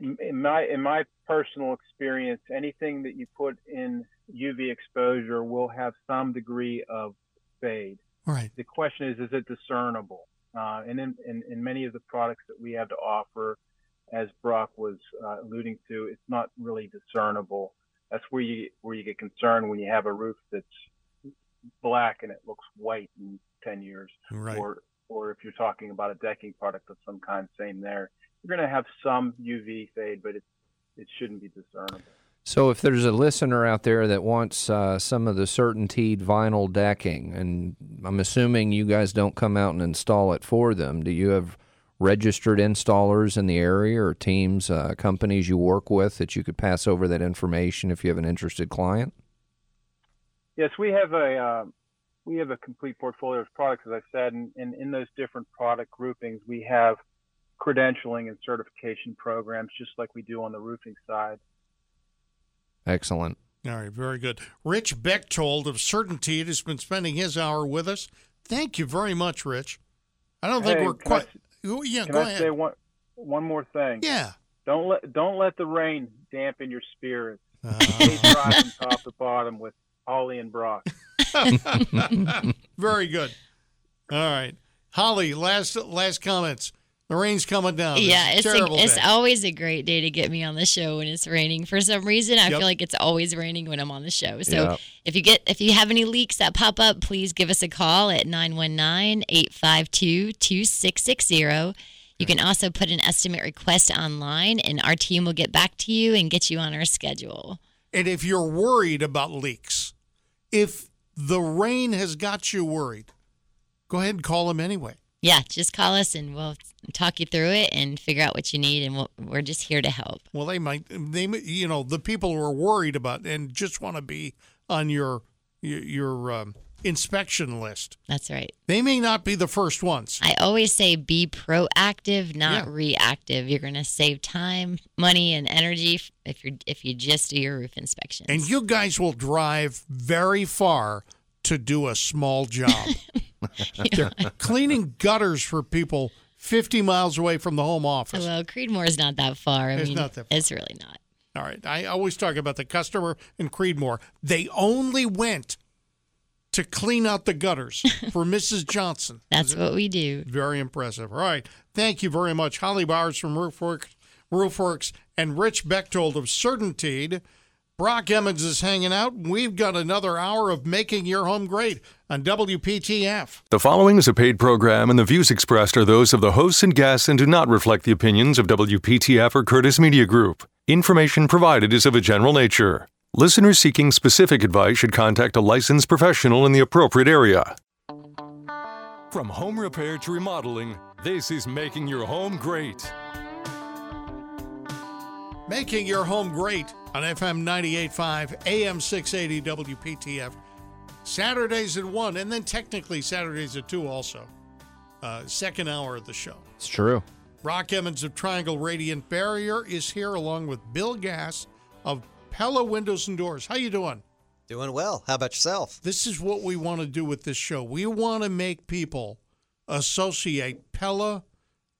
Speaker 5: in my in my personal experience, anything that you put in UV exposure will have some degree of fade.
Speaker 2: Right.
Speaker 5: the question is, is it discernible? Uh, and in, in, in many of the products that we have to offer, as Brock was uh, alluding to, it's not really discernible. That's where you where you get concerned when you have a roof that's black and it looks white in 10 years,
Speaker 2: Right.
Speaker 5: or or if you're talking about a decking product of some kind, same there. You're going to have some UV fade, but it it shouldn't be discernible.
Speaker 3: So, if there's a listener out there that wants uh, some of the CertainTeed vinyl decking, and I'm assuming you guys don't come out and install it for them, do you have registered installers in the area or teams, uh, companies you work with that you could pass over that information if you have an interested client?
Speaker 5: Yes, we have a uh, we have a complete portfolio of products, as I said, and, and in those different product groupings, we have credentialing and certification programs, just like we do on the roofing side.
Speaker 3: Excellent.
Speaker 2: All right, very good. Rich Bechtold of CertainTeed has been spending his hour with us. Thank you very much, Rich. I don't think we're
Speaker 5: can I
Speaker 2: quite. Oh, yeah,
Speaker 5: Can
Speaker 2: go
Speaker 5: I
Speaker 2: ahead.
Speaker 5: say one one more thing?
Speaker 2: yeah.
Speaker 5: Don't let don't let the rain dampen your spirits.
Speaker 2: Uh,
Speaker 5: Stay from top to bottom with Holly and Brock.
Speaker 2: very good. All right, Holly. Last last comments. The rain's coming down.
Speaker 4: Yeah,
Speaker 2: it's,
Speaker 4: it's
Speaker 2: a
Speaker 4: it's always a great day to get me on the show when it's raining. For some reason, I
Speaker 2: Yep.
Speaker 4: feel like it's always raining when I'm on the show. So
Speaker 3: Yep.
Speaker 4: if you get if you have any leaks that pop up, please give us a call at 919-852-2660. You can also put an estimate request online and our team will get back to you and get you on our schedule.
Speaker 2: And if you're worried about leaks, if the rain has got you worried, go ahead and call them anyway.
Speaker 4: Yeah, just call us and we'll talk you through it and figure out what you need and we'll, we're just here to help.
Speaker 2: Well, they might. They, may- you know, the people who are worried about and just want to be on your your, your um, inspection list.
Speaker 4: That's right.
Speaker 2: They may not be the first ones.
Speaker 4: I always say be proactive, not
Speaker 2: Yeah.
Speaker 4: reactive. You're going to save time, money, and energy if you if you just do your roof inspection.
Speaker 2: And you guys will drive very far to do a small job. They're cleaning gutters for people 50 miles away from the home office.
Speaker 4: well, Creedmoor is not that far. I
Speaker 2: It's
Speaker 4: mean,
Speaker 2: not that far.
Speaker 4: it's really not.
Speaker 2: All right. I always talk about the customer in Creedmoor. They only went to clean out the gutters for Mrs. Johnson.
Speaker 4: That's what we do.
Speaker 2: Very impressive. All right. Thank you very much. Holly Bowers from Roofwerks, Roofwerks and Rich Bechtold of CertainTeed. Brock Emmons is hanging out. We've got another hour of making your home great on WPTF.
Speaker 1: The following is a paid program, and the views expressed are those of the hosts and guests and do not reflect the opinions of WPTF or Curtis Media Group. Information provided is of a general nature. Listeners seeking specific advice should contact a licensed professional in the appropriate area. From home repair to remodeling, this is Making Your Home Great.
Speaker 2: Making your home great on FM 98.5, AM 680 WPTF. Saturdays at 1, and then technically Saturdays at 2 also. Uh, second hour of the show.
Speaker 3: It's true.
Speaker 2: Rock Emmons of Triangle Radiant Barrier is here along with Bill Gass of Pella Windows and Doors. How you doing?
Speaker 6: Doing well. How about yourself?
Speaker 2: This is what we want to do with this show. We want to make people associate Pella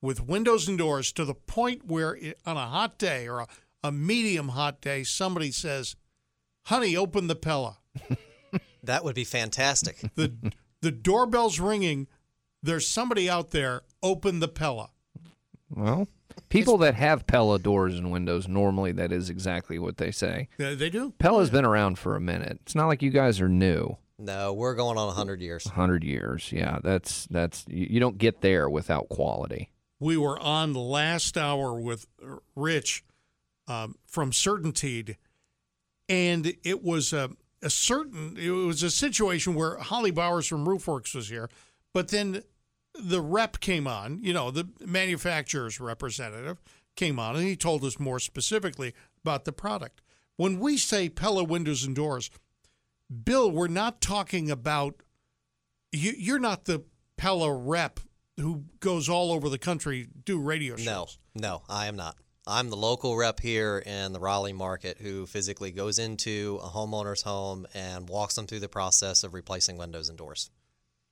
Speaker 2: with windows and doors to the point where it, on a hot day or a, a medium hot day, somebody says, "Honey, open the Pella."
Speaker 6: That would be fantastic.
Speaker 2: The the doorbell's ringing. There's somebody out there. Open the Pella.
Speaker 3: Well, people that have Pella doors and windows normally that is exactly what they say.
Speaker 2: They do.
Speaker 3: Pella's been around for a minute. It's not like you guys are new.
Speaker 6: no, we're going on 100 years.
Speaker 3: 100 years. Yeah, that's that's you, you don't get there without quality.
Speaker 2: We were on the last hour with Rich um, from CertainTeed, and it was a, a certain it was a situation where Holly Bowers from Roofwerks was here, but then the rep came on, you know, the manufacturer's representative came on, and he told us more specifically about the product. When we say Pella windows and doors, Bill, we're not talking about you, you're not the Pella rep who goes all over the country do radio shows.
Speaker 6: No, no, I am not. I'm the local rep here in the Raleigh market who physically goes into a homeowner's home and walks them through the process of replacing windows and doors.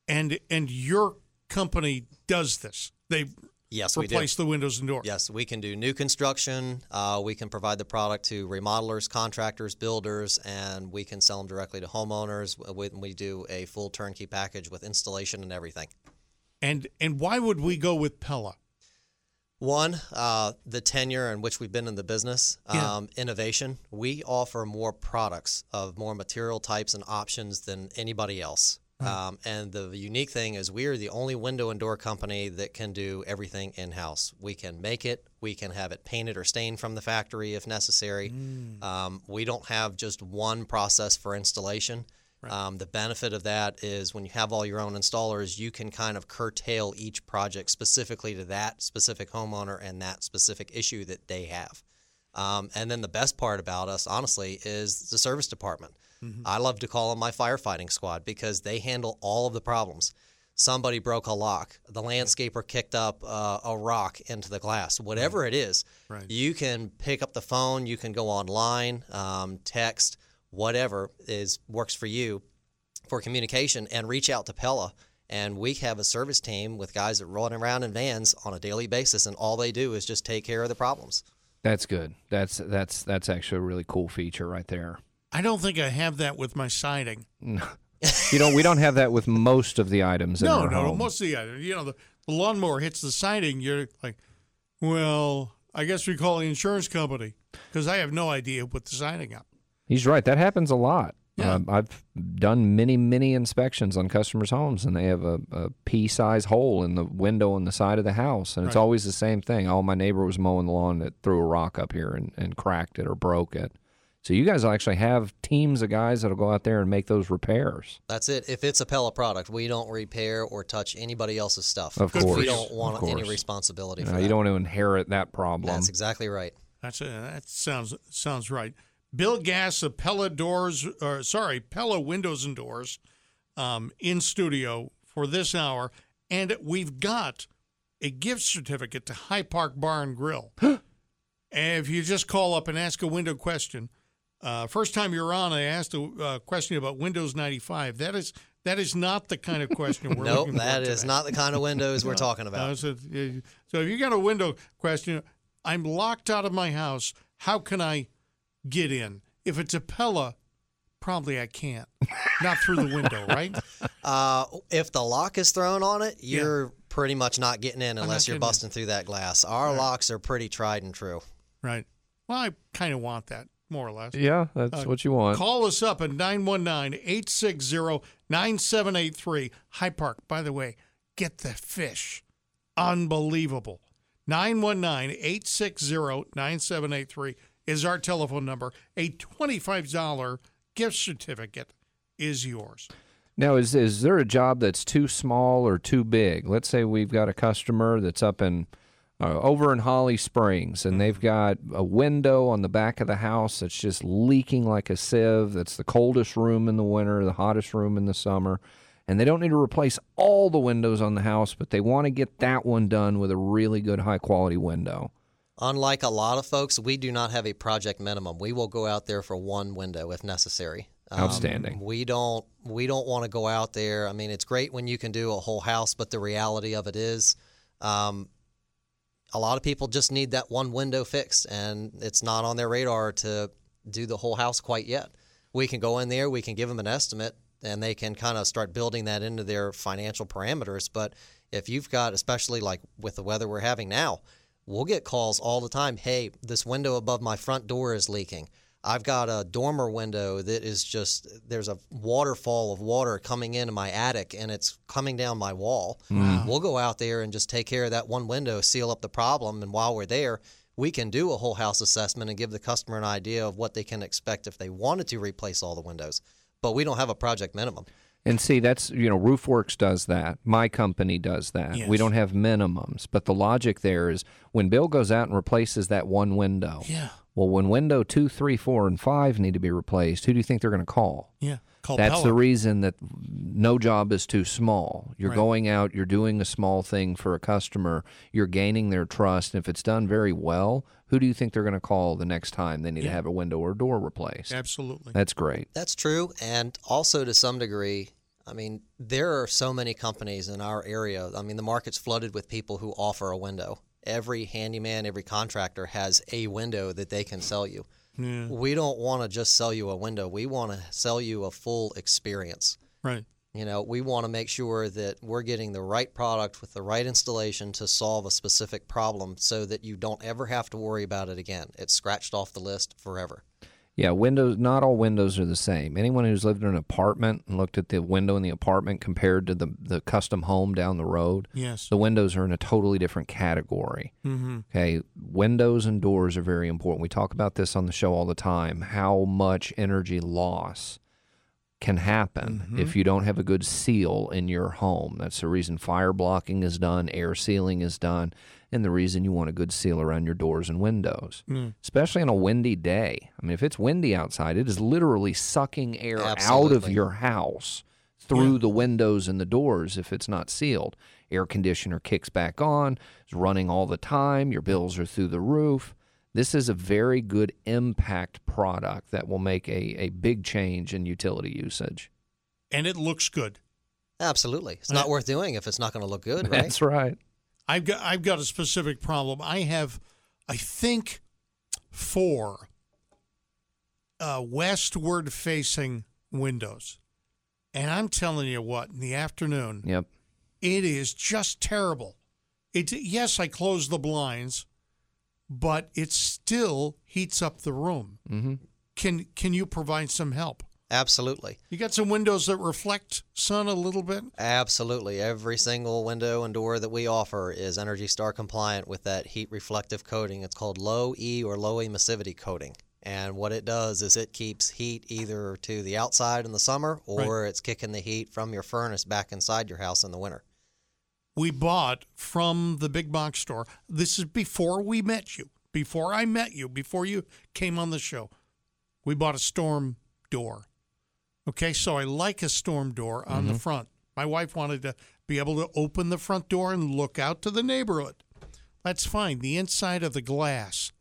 Speaker 2: And and your company does this. They
Speaker 6: Yes, we do.
Speaker 2: replace the windows and doors.
Speaker 6: Yes, we can do new construction. Uh, we can provide the product to remodelers, contractors, builders, and we can sell them directly to homeowners. We, we do a full turnkey package with installation and everything.
Speaker 2: And and why would we go with Pella?
Speaker 6: One, uh, the tenure in which we've been in the business,
Speaker 2: Yeah.
Speaker 6: um, innovation. We offer more products of more material types and options than anybody else. Um, and the unique thing is, we are the only window and door company that can do everything in house. We can make it, we can have it painted or stained from the factory if necessary. Um, we don't have just one process for installation. Um, the benefit of that is when you have all your own installers, you can kind of curtail each project specifically to that specific homeowner and that specific issue that they have. Um, and then the best part about us, honestly, is the service department. I love to call them my firefighting squad because they handle all of the problems. Somebody broke a lock, the landscaper kicked up uh, a rock into the glass, whatever it is,
Speaker 2: Right.
Speaker 6: you can pick up the phone, you can go online, um, text, whatever is works for you for communication and reach out to Pella. And we have a service team with guys that run around in vans on a daily basis, and all they do is just take care of the problems.
Speaker 3: That's good. That's that's that's actually a really cool feature right there.
Speaker 2: I don't think I have that with my siding.
Speaker 3: You don't. We don't have that with most of the items in
Speaker 2: No,
Speaker 3: our
Speaker 2: no, no.
Speaker 3: home.
Speaker 2: Most of the items, you know, the, the lawnmower hits the siding. You're like, well, I guess we call the insurance company because I have no idea what the siding up.
Speaker 3: He's right. That happens a lot.
Speaker 2: Yeah.
Speaker 3: Um, I've done many, many inspections on customers' homes, and they have a, a pea-size hole in the window on the side of the house, and it's
Speaker 2: Right.
Speaker 3: always the same thing. Oh, my neighbor was mowing the lawn that threw a rock up here and, and cracked it or broke it. So you guys actually have teams of guys that'll go out there and make those repairs.
Speaker 6: That's it. If it's a Pella product, we don't repair or touch anybody else's stuff.
Speaker 3: Of course,
Speaker 6: We don't want any
Speaker 3: course.
Speaker 6: responsibility
Speaker 3: You,
Speaker 6: for that.
Speaker 3: you don't want to inherit that problem.
Speaker 6: That's exactly right.
Speaker 2: That's a, that sounds sounds right. Bill Gass of Pella Doors, or sorry, Pella Windows and Doors, um, in studio for this hour, and we've got a gift certificate to High Park Bar and Grill. and if you just call up and ask a window question, uh, first time you're on, I asked a uh, question about Windows 95. That is that is not the kind of question we're
Speaker 6: Nope,
Speaker 2: looking for
Speaker 6: that is
Speaker 2: today.
Speaker 6: not the kind of windows we're talking
Speaker 2: Uh,
Speaker 6: about.
Speaker 2: so, uh, so if you got a window question, I'm locked out of my house. How can I get in? If it's a Pella, probably I can't. Not through the window, right?
Speaker 6: Uh, if the lock is thrown on it, you're pretty much not getting in unless you're
Speaker 2: getting in.
Speaker 6: busting through that glass. Our locks are pretty tried and true.
Speaker 2: Right. Well, I kind of want that, more or less.
Speaker 3: yeah, that's
Speaker 2: Uh,
Speaker 3: what you want.
Speaker 2: Call us up at 919 860 9783. High Park, by the way, get the fish. Unbelievable. 919 860 9783 is our telephone number. A $25 gift certificate is yours.
Speaker 3: Now, is is there a job that's too small or too big? Let's say we've got a customer that's up in uh, over in Holly Springs, and they've got a window on the back of the house that's just leaking like a sieve. That's the coldest room in the winter, the hottest room in the summer, and they don't need to replace all the windows on the house, but they want to get that one done with a really good, high quality window.
Speaker 6: Unlike a lot of folks, we do not have a project minimum. We will go out there for one window if necessary. Um,
Speaker 3: Outstanding.
Speaker 6: we don't we don't want to go out there. I mean, it's great when you can do a whole house, but the reality of it is, um, a lot of people just need that one window fixed, and it's not on their radar to do the whole house quite yet. We can go in there, we can give them an estimate, and they can kind of start building that into their financial parameters. But if you've got, especially like with the weather we're having now, we'll get calls all the time. Hey, this window above my front door is leaking. I've got a dormer window that is just there's a waterfall of water coming into my attic and it's coming down my wall. Mm. We'll go out there and just take care of that one window, seal up the problem, and while we're there, we can do a whole house assessment and give the customer an idea of what they can expect if they wanted to replace all the windows. But we don't have a project minimum.
Speaker 3: And see, that's, you know, Roofwerks does that. My company does that.
Speaker 2: Yes.
Speaker 3: We don't have minimums. But the logic there is when Bill goes out and replaces that one window,
Speaker 2: Yeah.
Speaker 3: well, when window two, three, four, and five need to be replaced, who do you think they're going to call?
Speaker 2: Yeah. Call
Speaker 3: That's
Speaker 2: Pella.
Speaker 3: the reason that no job is too small. You're
Speaker 2: Right.
Speaker 3: going out, you're doing a small thing for a customer, you're gaining their trust. And if it's done very well, who do you think they're going to call the next time they need to have a window or door replaced?
Speaker 2: Absolutely.
Speaker 3: That's great.
Speaker 6: That's true. And also, to some degree, I mean, there are so many companies in our area. I mean, the market's flooded with people who offer a window. Every handyman, every contractor has a window that they can sell you.
Speaker 2: Yeah.
Speaker 6: We don't want to just sell you a window, we want to sell you a full experience.
Speaker 2: Right.
Speaker 6: You know, we want to make sure that we're getting the right product with the right installation to solve a specific problem so that you don't ever have to worry about it again. It's scratched off the list forever.
Speaker 3: Yeah, windows. Not all windows are the same. Anyone who's lived in an apartment and looked at the window in the apartment compared to the the custom home down the road,
Speaker 2: Yes.
Speaker 3: the windows are in a totally different category.
Speaker 2: Mm-hmm.
Speaker 3: Okay, windows and doors are very important. We talk about this on the show all the time. How much energy loss can happen if you don't have a good seal in your home. That's the reason fire blocking is done, air sealing is done, and the reason you want a good seal around your doors and windows. Hmm. Especially on a windy day. I mean, if it's windy outside, it is literally sucking air out of your house through the windows and the doors if it's not sealed. Air conditioner kicks back on, it's running all the time, your bills are through the roof. This is a very good impact product that will make a, a big change in utility usage.
Speaker 2: And it looks good.
Speaker 6: Absolutely. It's not worth doing if it's not going to look good, right?
Speaker 3: That's right.
Speaker 2: I've got I've got a specific problem. I have, I think, four uh, westward facing windows, and I'm telling you what, in the afternoon,
Speaker 3: Yep.
Speaker 2: it is just terrible. It yes, I close the blinds, but it still heats up the room.
Speaker 3: Mm-hmm.
Speaker 2: Can can you provide some help?
Speaker 6: Absolutely.
Speaker 2: You got some windows that reflect sun a little bit.
Speaker 6: Absolutely. Every single window and door that we offer is Energy Star compliant with that heat reflective coating. It's called low E or low emissivity coating. And what it does is it keeps heat either to the outside in the summer or it's kicking the heat from your furnace back inside your house in the winter.
Speaker 2: we bought from the big box store. This is before we met you, before I met you, before you came on the show. We bought a storm door. Okay, so I like a storm door on the mm-hmm. front. My wife wanted to be able to open the front door and look out to the neighborhood. That's fine. The inside of the glass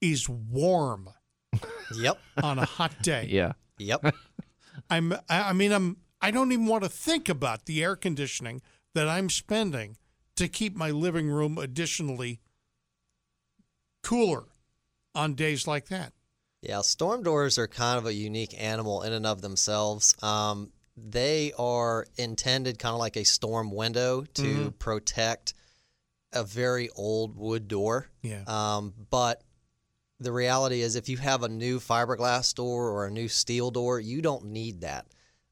Speaker 2: is warm
Speaker 6: Yep.
Speaker 2: on a hot day.
Speaker 3: Yeah.
Speaker 6: Yep.
Speaker 2: I'm I I mean I'm I don't even want to think about the air conditioning that I'm spending to keep my living room additionally cooler on days like that.
Speaker 6: Yeah, storm doors are kind of a unique animal in and of themselves. Um, they are intended kind of like a storm window to protect a very old wood door.
Speaker 2: Yeah.
Speaker 6: Um, but the reality is, if you have a new fiberglass door or a new steel door, you don't need that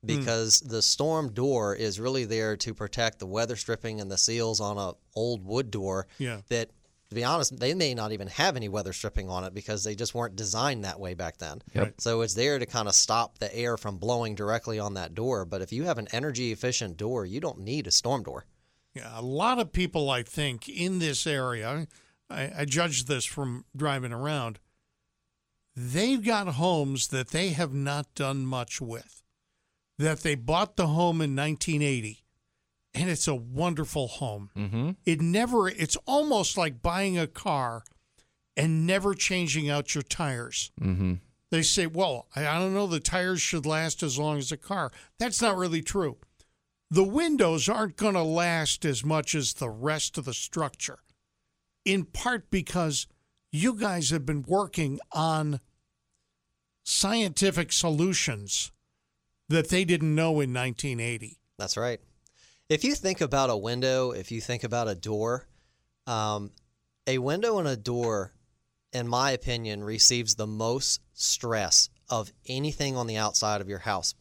Speaker 6: because the storm door is really there to protect the weather stripping and the seals on a old wood door
Speaker 2: Yeah.
Speaker 6: that to be honest they may not even have any weather stripping on it because they just weren't designed that way back then.
Speaker 3: Yep.
Speaker 6: so it's there to kind of stop the air from blowing directly on that door. But if you have an energy efficient door you don't need a storm door.
Speaker 2: Yeah, a lot of people, I think, in this area, I, I judge this from driving around, they've got homes that they have not done much with. That they bought the home in 1980, and it's a wonderful home.
Speaker 3: Mm-hmm.
Speaker 2: It never, it's almost like buying a car and never changing out your tires.
Speaker 3: Mm-hmm.
Speaker 2: They say, well, I don't know, the tires should last as long as a car. That's not really true. The windows aren't going to last as much as the rest of the structure, in part because you guys have been working on scientific solutions that they didn't know in 1980.
Speaker 6: That's right. If you think about a window, if you think about a door, um, a window and a door, in my opinion, receives the most stress of anything on the outside of your house.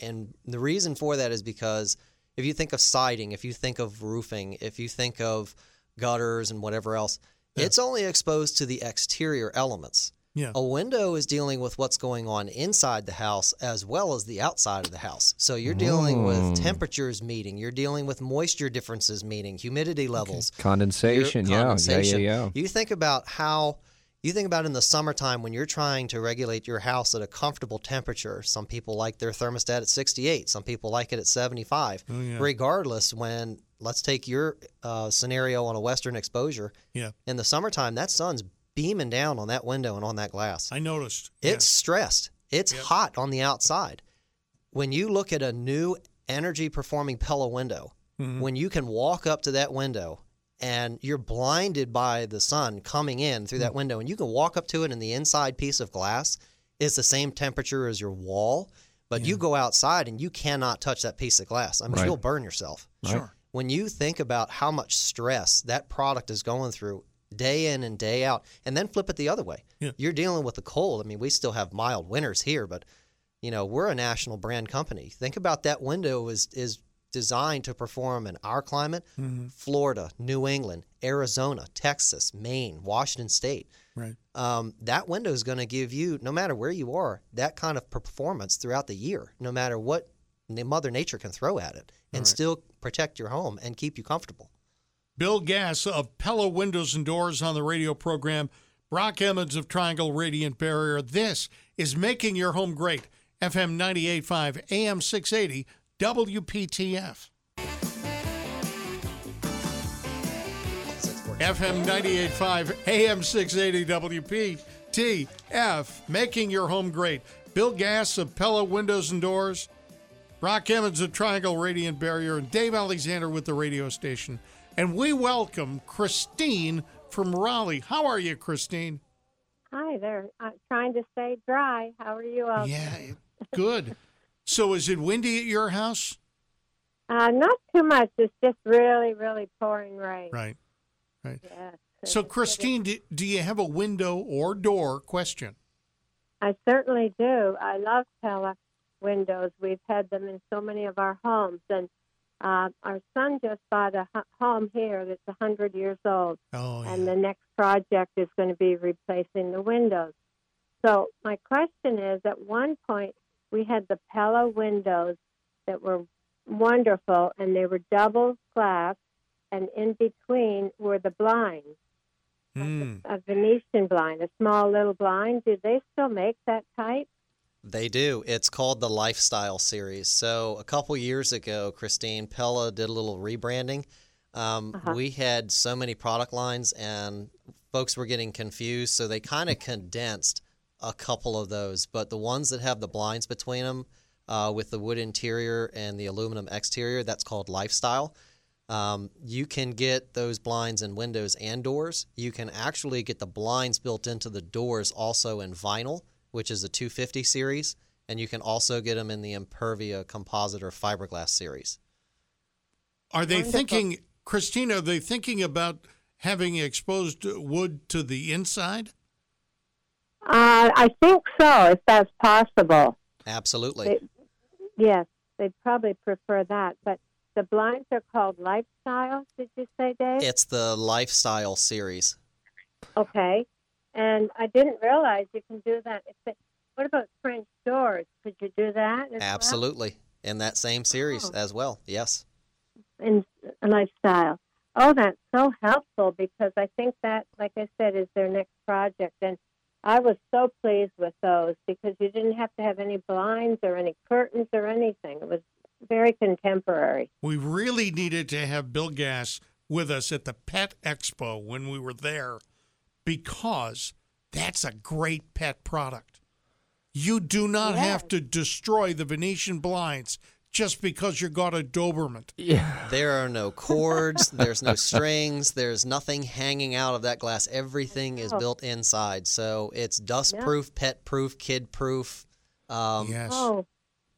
Speaker 6: And the reason for that is because if you think of siding, if you think of roofing, if you think of gutters and whatever else, it's only exposed to the exterior elements.
Speaker 2: Yeah.
Speaker 6: A window is dealing with what's going on inside the house as well as the outside of the house. So you're dealing with temperatures meeting, you're dealing with moisture differences meeting, humidity levels,
Speaker 3: Condensation.
Speaker 6: your
Speaker 3: Yeah.
Speaker 6: condensation.
Speaker 3: Yeah. Yeah. Yeah.
Speaker 6: You think about how you think about in the summertime when you're trying to regulate your house at a comfortable temperature. Some people like their thermostat at 68. Some people like it at 75.
Speaker 2: Oh, yeah.
Speaker 6: Regardless, when let's take your uh, scenario on a western exposure.
Speaker 2: Yeah.
Speaker 6: In the summertime, that sun's beaming down on that window and on that glass.
Speaker 2: I noticed.
Speaker 6: It's stressed. It's
Speaker 2: Yep.
Speaker 6: hot on the outside. When you look at a new energy performing Pella window,
Speaker 2: Mm-hmm.
Speaker 6: when you can walk up to that window and you're blinded by the sun coming in through
Speaker 2: Mm.
Speaker 6: that window and you can walk up to it and the inside piece of glass is the same temperature as your wall, but you go outside and you cannot touch that piece of glass. I mean,
Speaker 3: Right.
Speaker 6: you'll burn yourself.
Speaker 2: Sure.
Speaker 6: When you think about how much stress that product is going through day in and day out, and then flip it the other way.
Speaker 2: Yeah.
Speaker 6: You're dealing with the cold. I mean, we still have mild winters here, but you know we're a national brand company. Think about that window is is designed to perform in our climate: Florida, New England, Arizona, Texas, Maine, Washington State.
Speaker 2: Right.
Speaker 6: Um, that window is going to give you, no matter where you are, that kind of performance throughout the year, no matter what Mother Nature can throw at it, and still protect your home and keep you comfortable.
Speaker 2: Bill Gass of Pella Windows and Doors on the radio program. Brock Emmons of Triangle Radiant Barrier. This is Making Your Home Great. FM 98.5, AM 680, WPTF. FM 98.5, AM 680, WPTF. Making Your Home Great. Bill Gass of Pella Windows and Doors. Brock Emmons of Triangle Radiant Barrier, and Dave Alexander with the radio station. And we welcome Christine from Raleigh. How are you, Christine?
Speaker 7: Hi there. I'm trying to stay dry. How are you all?
Speaker 2: Yeah, good. So is it windy at your house?
Speaker 7: Uh, not too much. It's just really, really pouring rain.
Speaker 2: Right, right.
Speaker 7: Yes.
Speaker 2: So, Christine, do, do you have a window or door question?
Speaker 7: I certainly do. I love Pella windows. We've had them in so many of our homes, and uh, our son just bought a home here that's a hundred years old,
Speaker 2: Oh, yeah.
Speaker 7: and the next project is going to be replacing the windows. So my question is: At one point, we had the Pella windows that were wonderful, and they were double glass, and in between were the blinds.
Speaker 2: Mm.
Speaker 7: a Venetian blind, a small little blind. Do they still make that type?
Speaker 6: They do. It's called the Lifestyle Series. So a couple years ago, Christine Pella did a little rebranding. Um,
Speaker 7: Uh-huh.
Speaker 6: We had so many product lines, and folks were getting confused, so they kind of condensed a couple of those. But the ones that have the blinds between them, uh, with the wood interior and the aluminum exterior, that's called Lifestyle. Um, you can get those blinds in windows and doors. You can actually get the blinds built into the doors also in vinyl, which is a 250 series, and you can also get them in the Impervia composite or fiberglass series.
Speaker 2: Are they thinking, Christina, are they thinking about having exposed wood to the inside?
Speaker 7: Uh, I think so, if that's possible.
Speaker 6: Absolutely.
Speaker 7: They, yes, they'd probably prefer that. But the blinds are called Lifestyle, did you say, Dave?
Speaker 6: It's the Lifestyle series.
Speaker 7: Okay. And I didn't realize you can do that. If they, what about French doors? Could you do that? as well?
Speaker 6: Absolutely. In that same series
Speaker 7: Oh.
Speaker 6: as well. Yes.
Speaker 7: in a lifestyle. Oh, that's so helpful because I think that, like I said, is their next project. And I was so pleased with those because you didn't have to have any blinds or any curtains or anything. It was very contemporary.
Speaker 2: We really needed to have Bill Gass with us at the Pet Expo when we were there because that's a great pet product. You do not
Speaker 7: Yes.
Speaker 2: have to destroy the Venetian blinds just because you got a Doberman.
Speaker 3: Yeah.
Speaker 6: There are no cords, there's no strings, there's nothing hanging out of that glass. Everything is built inside. So it's dust proof, pet proof, kid proof, um,
Speaker 2: Yes.
Speaker 7: Oh,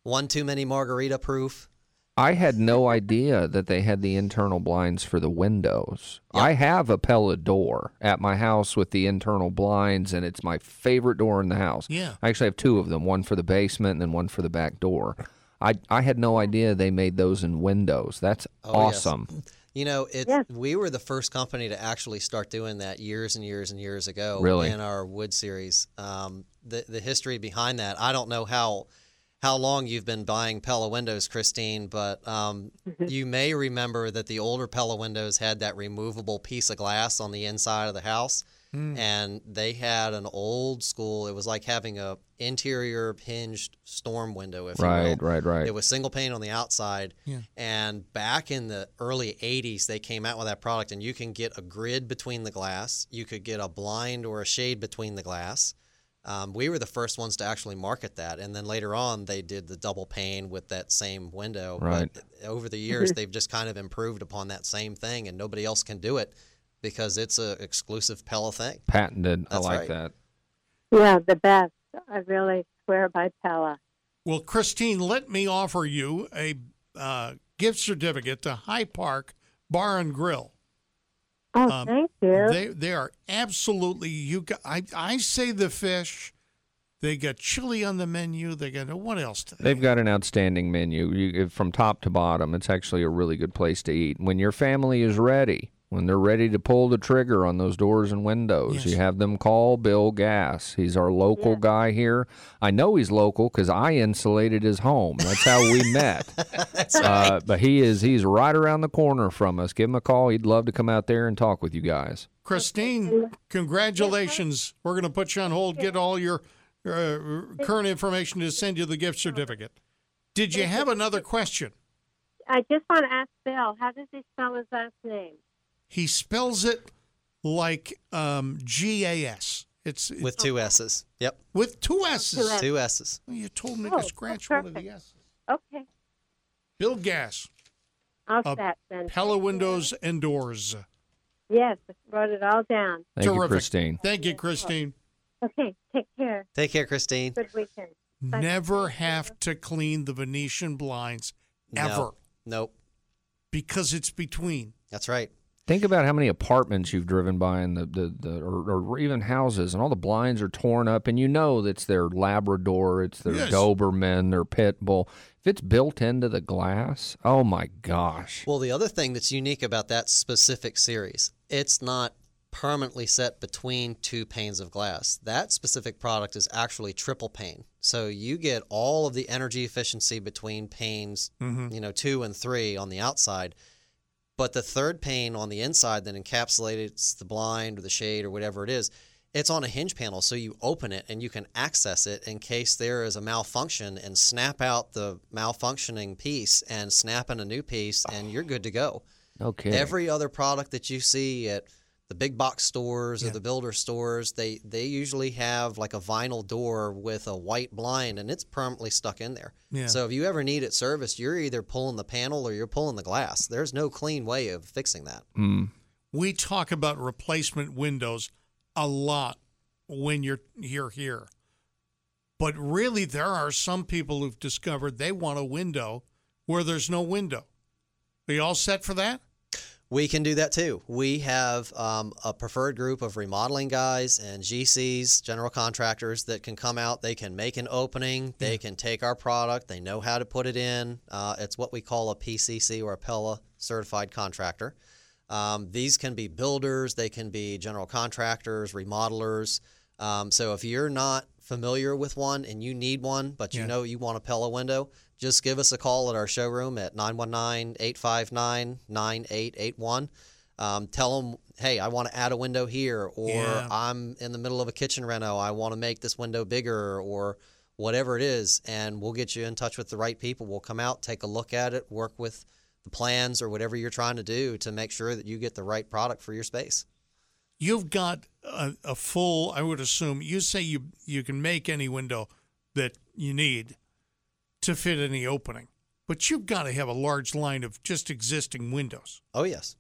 Speaker 6: one too many margarita proof.
Speaker 3: I had no idea that they had the internal blinds for the windows. I have a Pella door at my house with the internal blinds, and it's my favorite door in the house.
Speaker 2: Yeah.
Speaker 3: I actually have two of them, one for the basement and then one for the back door. I I had no idea they made those in windows. That's
Speaker 6: Oh, yes.
Speaker 3: awesome.
Speaker 6: You know, it's
Speaker 7: Yes.
Speaker 6: we were the first company to actually start doing that years and years and years ago
Speaker 3: Really?
Speaker 6: in our wood series. Um, the the history behind that, I don't know how how long you've been buying Pella windows, Christine, but um, you may remember that the older Pella windows had that removable piece of glass on the inside of the house. And they had an old school. It was like having a interior hinged storm window, if
Speaker 3: Right,
Speaker 6: you will.
Speaker 3: right, right.
Speaker 6: It was single pane on the outside.
Speaker 2: Yeah.
Speaker 6: And back in the early 80s, they came out with that product, and you can get a grid between the glass. You could get a blind or a shade between the glass. Um, we were the first ones to actually market that. And then later on, they did the double pane with that same window.
Speaker 3: Right.
Speaker 6: But over the years, they've just kind of improved upon that same thing, and nobody else can do it because it's an exclusive Pella thing.
Speaker 3: Patented. I like
Speaker 6: right.
Speaker 3: that.
Speaker 7: yeah, the best. I really swear by Pella.
Speaker 2: Well, Christine, let me offer you a uh, gift certificate to High Park Bar and Grill.
Speaker 7: Oh,
Speaker 2: Um,
Speaker 7: thank you.
Speaker 2: They they are absolutely you. Got, I I say the fish. They got chili on the menu. They got what else? Do they
Speaker 3: They've got an outstanding menu you, from top to bottom. It's actually a really good place to eat. When your family is ready, when they're ready to pull the trigger on those doors and windows,
Speaker 2: Yes.
Speaker 3: you have them call Bill Gass. He's our local
Speaker 7: Yeah.
Speaker 3: guy here. I know he's local because I insulated his home. That's how we met. uh, but he is he's right around the corner from us. Give him a call. He'd love to come out there and talk with you guys.
Speaker 2: Christine, congratulations. We're going to put you on hold, get all your uh, current information to send you the gift certificate. Did you have another question?
Speaker 7: I just want to ask Bill, how does he spell his last name?
Speaker 2: He spells it like um, G A S. It's
Speaker 6: with
Speaker 2: with,
Speaker 6: two S's. Yep,
Speaker 2: with two S's.
Speaker 7: Two
Speaker 6: two S's.
Speaker 2: Well, you told me
Speaker 7: Oh,
Speaker 2: to scratch one of the. S's.
Speaker 7: Okay,
Speaker 2: Bill Gas,
Speaker 7: I'll
Speaker 2: Uh,
Speaker 7: set then.
Speaker 2: Pella
Speaker 7: Thank you.
Speaker 2: Windows and Doors.
Speaker 7: Yes, wrote it all down.
Speaker 3: Thank you, Christine.
Speaker 2: Thank you, Christine.
Speaker 7: Okay, take care.
Speaker 6: Take care, Christine.
Speaker 7: Good weekend. Bye.
Speaker 2: Never have to clean the Venetian blinds ever
Speaker 6: No. Nope.
Speaker 2: because it's between.
Speaker 6: That's right.
Speaker 3: Think about how many apartments you've driven by, and the, the, the or, or even houses, and all the blinds are torn up, and you know that's their Labrador, it's their
Speaker 2: Yes.
Speaker 3: Doberman, their pit bull. If it's built into the glass, oh my gosh!
Speaker 6: Well, the other thing that's unique about that specific series, it's not permanently set between two panes of glass. That specific product is actually triple pane. So you get all of the energy efficiency between panes, mm-hmm. you know, 2 and 3 on the outside. But the third pane on the inside that encapsulates the blind or the shade or whatever it is, it's on a hinge panel. So you open it and you can access it in case there is a malfunction and snap out the malfunctioning piece and snap in a new piece and you're good to go.
Speaker 3: Okay,
Speaker 6: Every other product that you see at the big box stores
Speaker 2: Yeah.
Speaker 6: or the builder stores, they they usually have like a vinyl door with a white blind and it's permanently stuck in there.
Speaker 2: Yeah.
Speaker 6: So if you ever need it serviced, you're either pulling the panel or you're pulling the glass. There's no clean way of fixing that.
Speaker 3: Mm.
Speaker 2: We talk about replacement windows a lot when you're you're here. But really there are some people who've discovered they want a window where there's no window. Are you all set for that?
Speaker 6: We can do that too. We have um, a preferred group of remodeling guys and GCs, general contractors, that can come out. They can make an opening. They can take our product. They know how to put it in. Uh, it's what we call a PCC or a Pella certified contractor. Um, these can be builders, they can be general contractors, remodelers. Um, so if you're not familiar with one and you need one, but you
Speaker 2: Yeah.
Speaker 6: know you want a Pella window, just give us a call at our showroom at 919-859-9881. Um, tell them, hey, I want to add a window here, or
Speaker 2: Yeah.
Speaker 6: I'm in the middle of a kitchen reno. I want to make this window bigger, or whatever it is, and we'll get you in touch with the right people. We'll come out, take a look at it, work with the plans or whatever you're trying to do to make sure that you get the right product for your space.
Speaker 2: You've got a, a full, I would assume, you say you you can make any window that you need to fit any opening. But you've got to have a large line of just existing windows.
Speaker 6: Oh yes.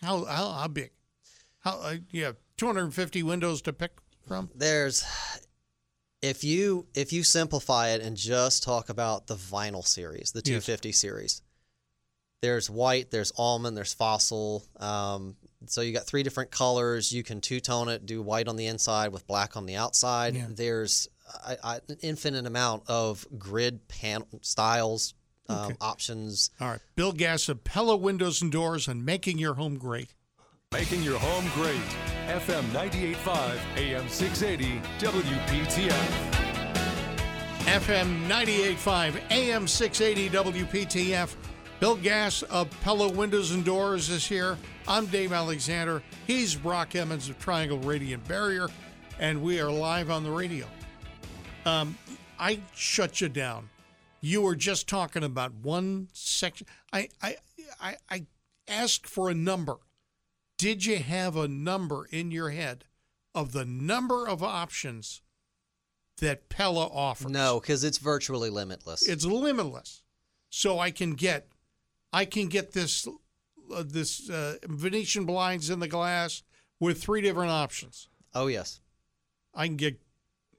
Speaker 2: How how, how big? How uh, you have 250 windows to pick from?
Speaker 6: There's if you if you simplify it and just talk about the vinyl series, the
Speaker 2: Yes.
Speaker 6: 250 series. There's white, there's almond, there's fossil. Um, so you got three different colors. You can two tone it, do white on the inside with black on the outside.
Speaker 2: Yeah.
Speaker 6: There's I, I, an infinite amount of grid panel styles, um,
Speaker 2: Okay.
Speaker 6: options.
Speaker 2: All right. Bill Gass of Pella Windows and Doors and making your home great.
Speaker 1: Making your home great. FM 98.5, AM 680, WPTF.
Speaker 2: FM 98.5, AM 680 WPTF. Bill Gass of Pella Windows and Doors is here. I'm Dave Alexander. He's Brock Emmons of Triangle Radiant Barrier, and we are live on the radio. Um, I shut you down. You were just talking about one section. I, I, I, I asked for a number. Did you have a number in your head of the number of options that Pella offers?
Speaker 6: No, because it's virtually limitless.
Speaker 2: it's limitless. So I can get, I can get this, uh, this uh, Venetian blinds in the glass with three different options.
Speaker 6: oh yes.
Speaker 2: I can get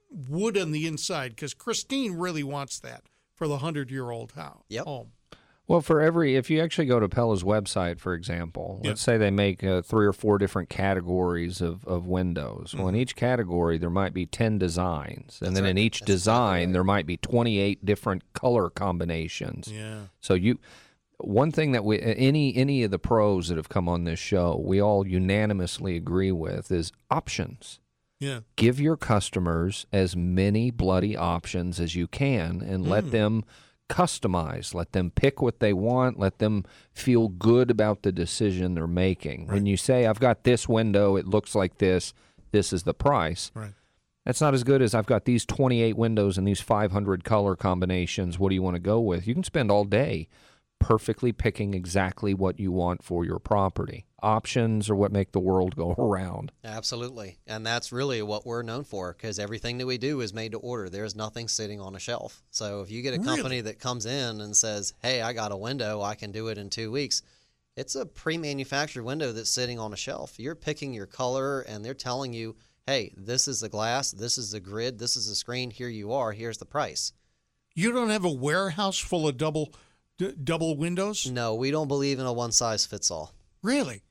Speaker 2: wood on the inside because Christine really wants that for the hundred-year-old house.
Speaker 6: Yep.
Speaker 2: Home.
Speaker 3: Well, for every, if you actually go to Pella's website, for example,
Speaker 2: Yeah.
Speaker 3: let's say they make uh, three or four different categories of, of windows. Well, in
Speaker 2: Mm-hmm.
Speaker 3: each category, there might be 10 designs. And
Speaker 6: That's
Speaker 3: then
Speaker 6: right.
Speaker 3: in each
Speaker 6: That's exactly
Speaker 3: design,
Speaker 6: right.
Speaker 3: there might be 28 different color combinations.
Speaker 2: Yeah.
Speaker 3: So you, one thing that we, any any of the pros that have come on this show, we all unanimously agree with is options.
Speaker 2: Yeah.
Speaker 3: Give your customers as many bloody options as you can, and let
Speaker 2: Mm.
Speaker 3: them customize. Let them pick what they want. Let them feel good about the decision they're making. When you say, "I've got this window, it looks like this. This is the price."
Speaker 2: Right.
Speaker 3: That's not as good as I've got these 28 windows and these 500 color combinations. What do you want to go with? You can spend all day perfectly picking exactly what you want for your property. Options are what make the world go around.
Speaker 6: Absolutely. And that's really what we're known for because everything that we do is made to order. There's nothing sitting on a shelf. So if you get a
Speaker 2: Really?
Speaker 6: company that comes in and says, hey, I got a window, I can do it in two weeks, it's a pre manufactured window that's sitting on a shelf. You're picking your color and they're telling you, hey, this is the glass, this is the grid, this is the screen, here you are, here's the price.
Speaker 2: You don't have a warehouse full of double d- double windows?
Speaker 6: No, we don't believe in a one size fits all.
Speaker 2: Really?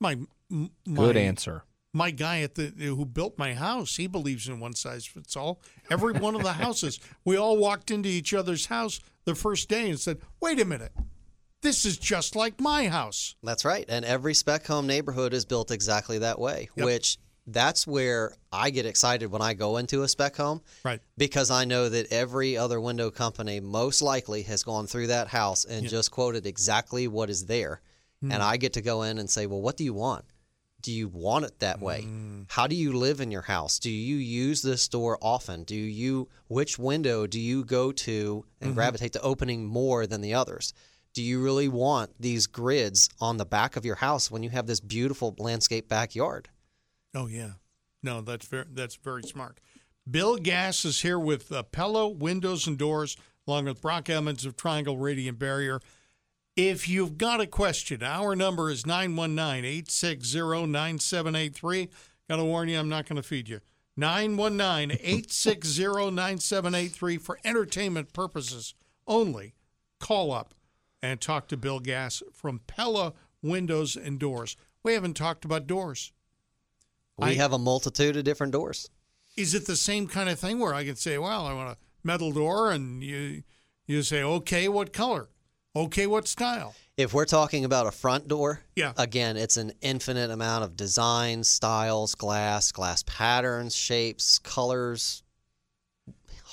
Speaker 2: My, m- my
Speaker 3: Good answer.
Speaker 2: My guy at the who built my house, he believes in one size fits all. Every one of the houses, we all walked into each other's house the first day and said, "Wait a minute, this is just like my house."
Speaker 6: That's right. And every spec home neighborhood is built exactly that way,
Speaker 2: Yep.
Speaker 6: which that's where I get excited when I go into a spec home
Speaker 2: Right.
Speaker 6: because I know that every other window company most likely has gone through that house and
Speaker 2: Yeah.
Speaker 6: just quoted exactly what is there.
Speaker 2: Hmm.
Speaker 6: And I get to go in and say, well, what do you want? Do you want it that way?
Speaker 2: Hmm.
Speaker 6: How do you live in your house? Do you use this door often? Do you which window do you go to
Speaker 2: Mm-hmm.
Speaker 6: and gravitate to opening more than the others? Do you really want these grids on the back of your house when you have this beautiful landscape backyard?
Speaker 2: Oh yeah, no, that's very that's very smart. Bill Gass is here with uh, Pella Windows and Doors, along with Brock Emmons of Triangle Radiant Barrier. If you've got a question, our number is 919 860 9783. Got to warn you, I'm not going to feed you. 919 860 9783 for entertainment purposes only. Call up and talk to Bill Gass from Pella Windows and Doors. We haven't talked about doors.
Speaker 6: We
Speaker 2: I-
Speaker 6: have a multitude of different doors.
Speaker 2: Is it the same kind of thing where I can say, "Well, I want a metal door," and you you say, "Okay, what color? Okay, what style?"
Speaker 6: If we're talking about a front door,
Speaker 2: Yeah.
Speaker 6: again, it's an infinite amount of designs, styles, glass, glass patterns, shapes, colors,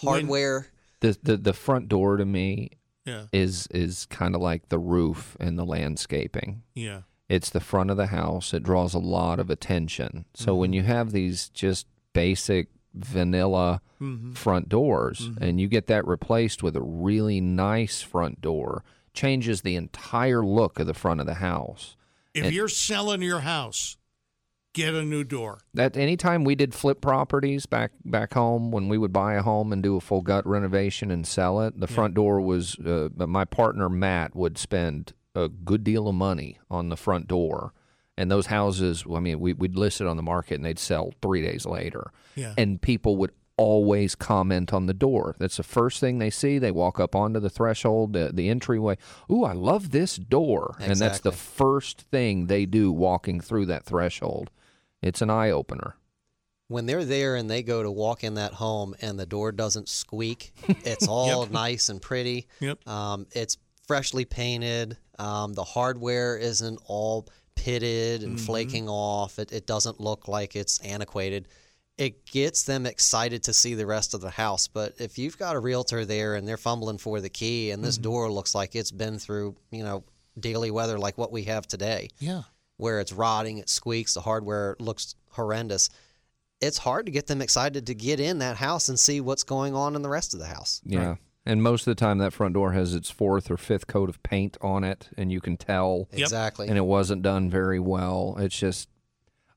Speaker 2: When-
Speaker 6: hardware.
Speaker 3: The, the the front door to me
Speaker 2: Yeah,
Speaker 3: is is kind of like the roof and the landscaping.
Speaker 2: yeah,
Speaker 3: It's the front of the house. It draws a lot of attention. So when you have these just basic vanilla
Speaker 2: hmm
Speaker 3: front doors and you get that replaced with a really nice front door, changes the entire look of the front of the house.
Speaker 2: If
Speaker 3: And-
Speaker 2: you're selling your house, get a new door.
Speaker 3: That anytime we did flip properties back back home when we would buy a home and do a full gut renovation and sell it, the front door was uh, my partner Matt would spend a good deal of money on the front door. And those houses, I mean, we, we'd list it on the market and they'd sell three days later.
Speaker 2: Yeah.
Speaker 3: And people would always comment on the door. That's the first thing they see. They walk up onto the threshold, the, the entryway. Ooh, I love this door. And that's the first thing they do walking through that threshold. It's an eye opener.
Speaker 6: When they're there and they go to walk in that home and the door doesn't squeak, it's all nice and pretty.
Speaker 2: Yep.
Speaker 6: Um, it's freshly painted. Um, the hardware isn't all pitted and flaking off. It, it doesn't look like it's antiquated. It gets them excited to see the rest of the house. But if you've got a realtor there and they're fumbling for the key and this door looks like it's been through, you know, daily weather like what we have today,
Speaker 2: Yeah.
Speaker 6: where it's rotting, it squeaks, the hardware looks horrendous. It's hard to get them excited to get in that house and see what's going on in the rest of the house.
Speaker 3: Yeah. And most of the time, that front door has its fourth or fifth coat of paint on it, and you can tell.
Speaker 6: Exactly.
Speaker 3: And it wasn't done very well. It's just,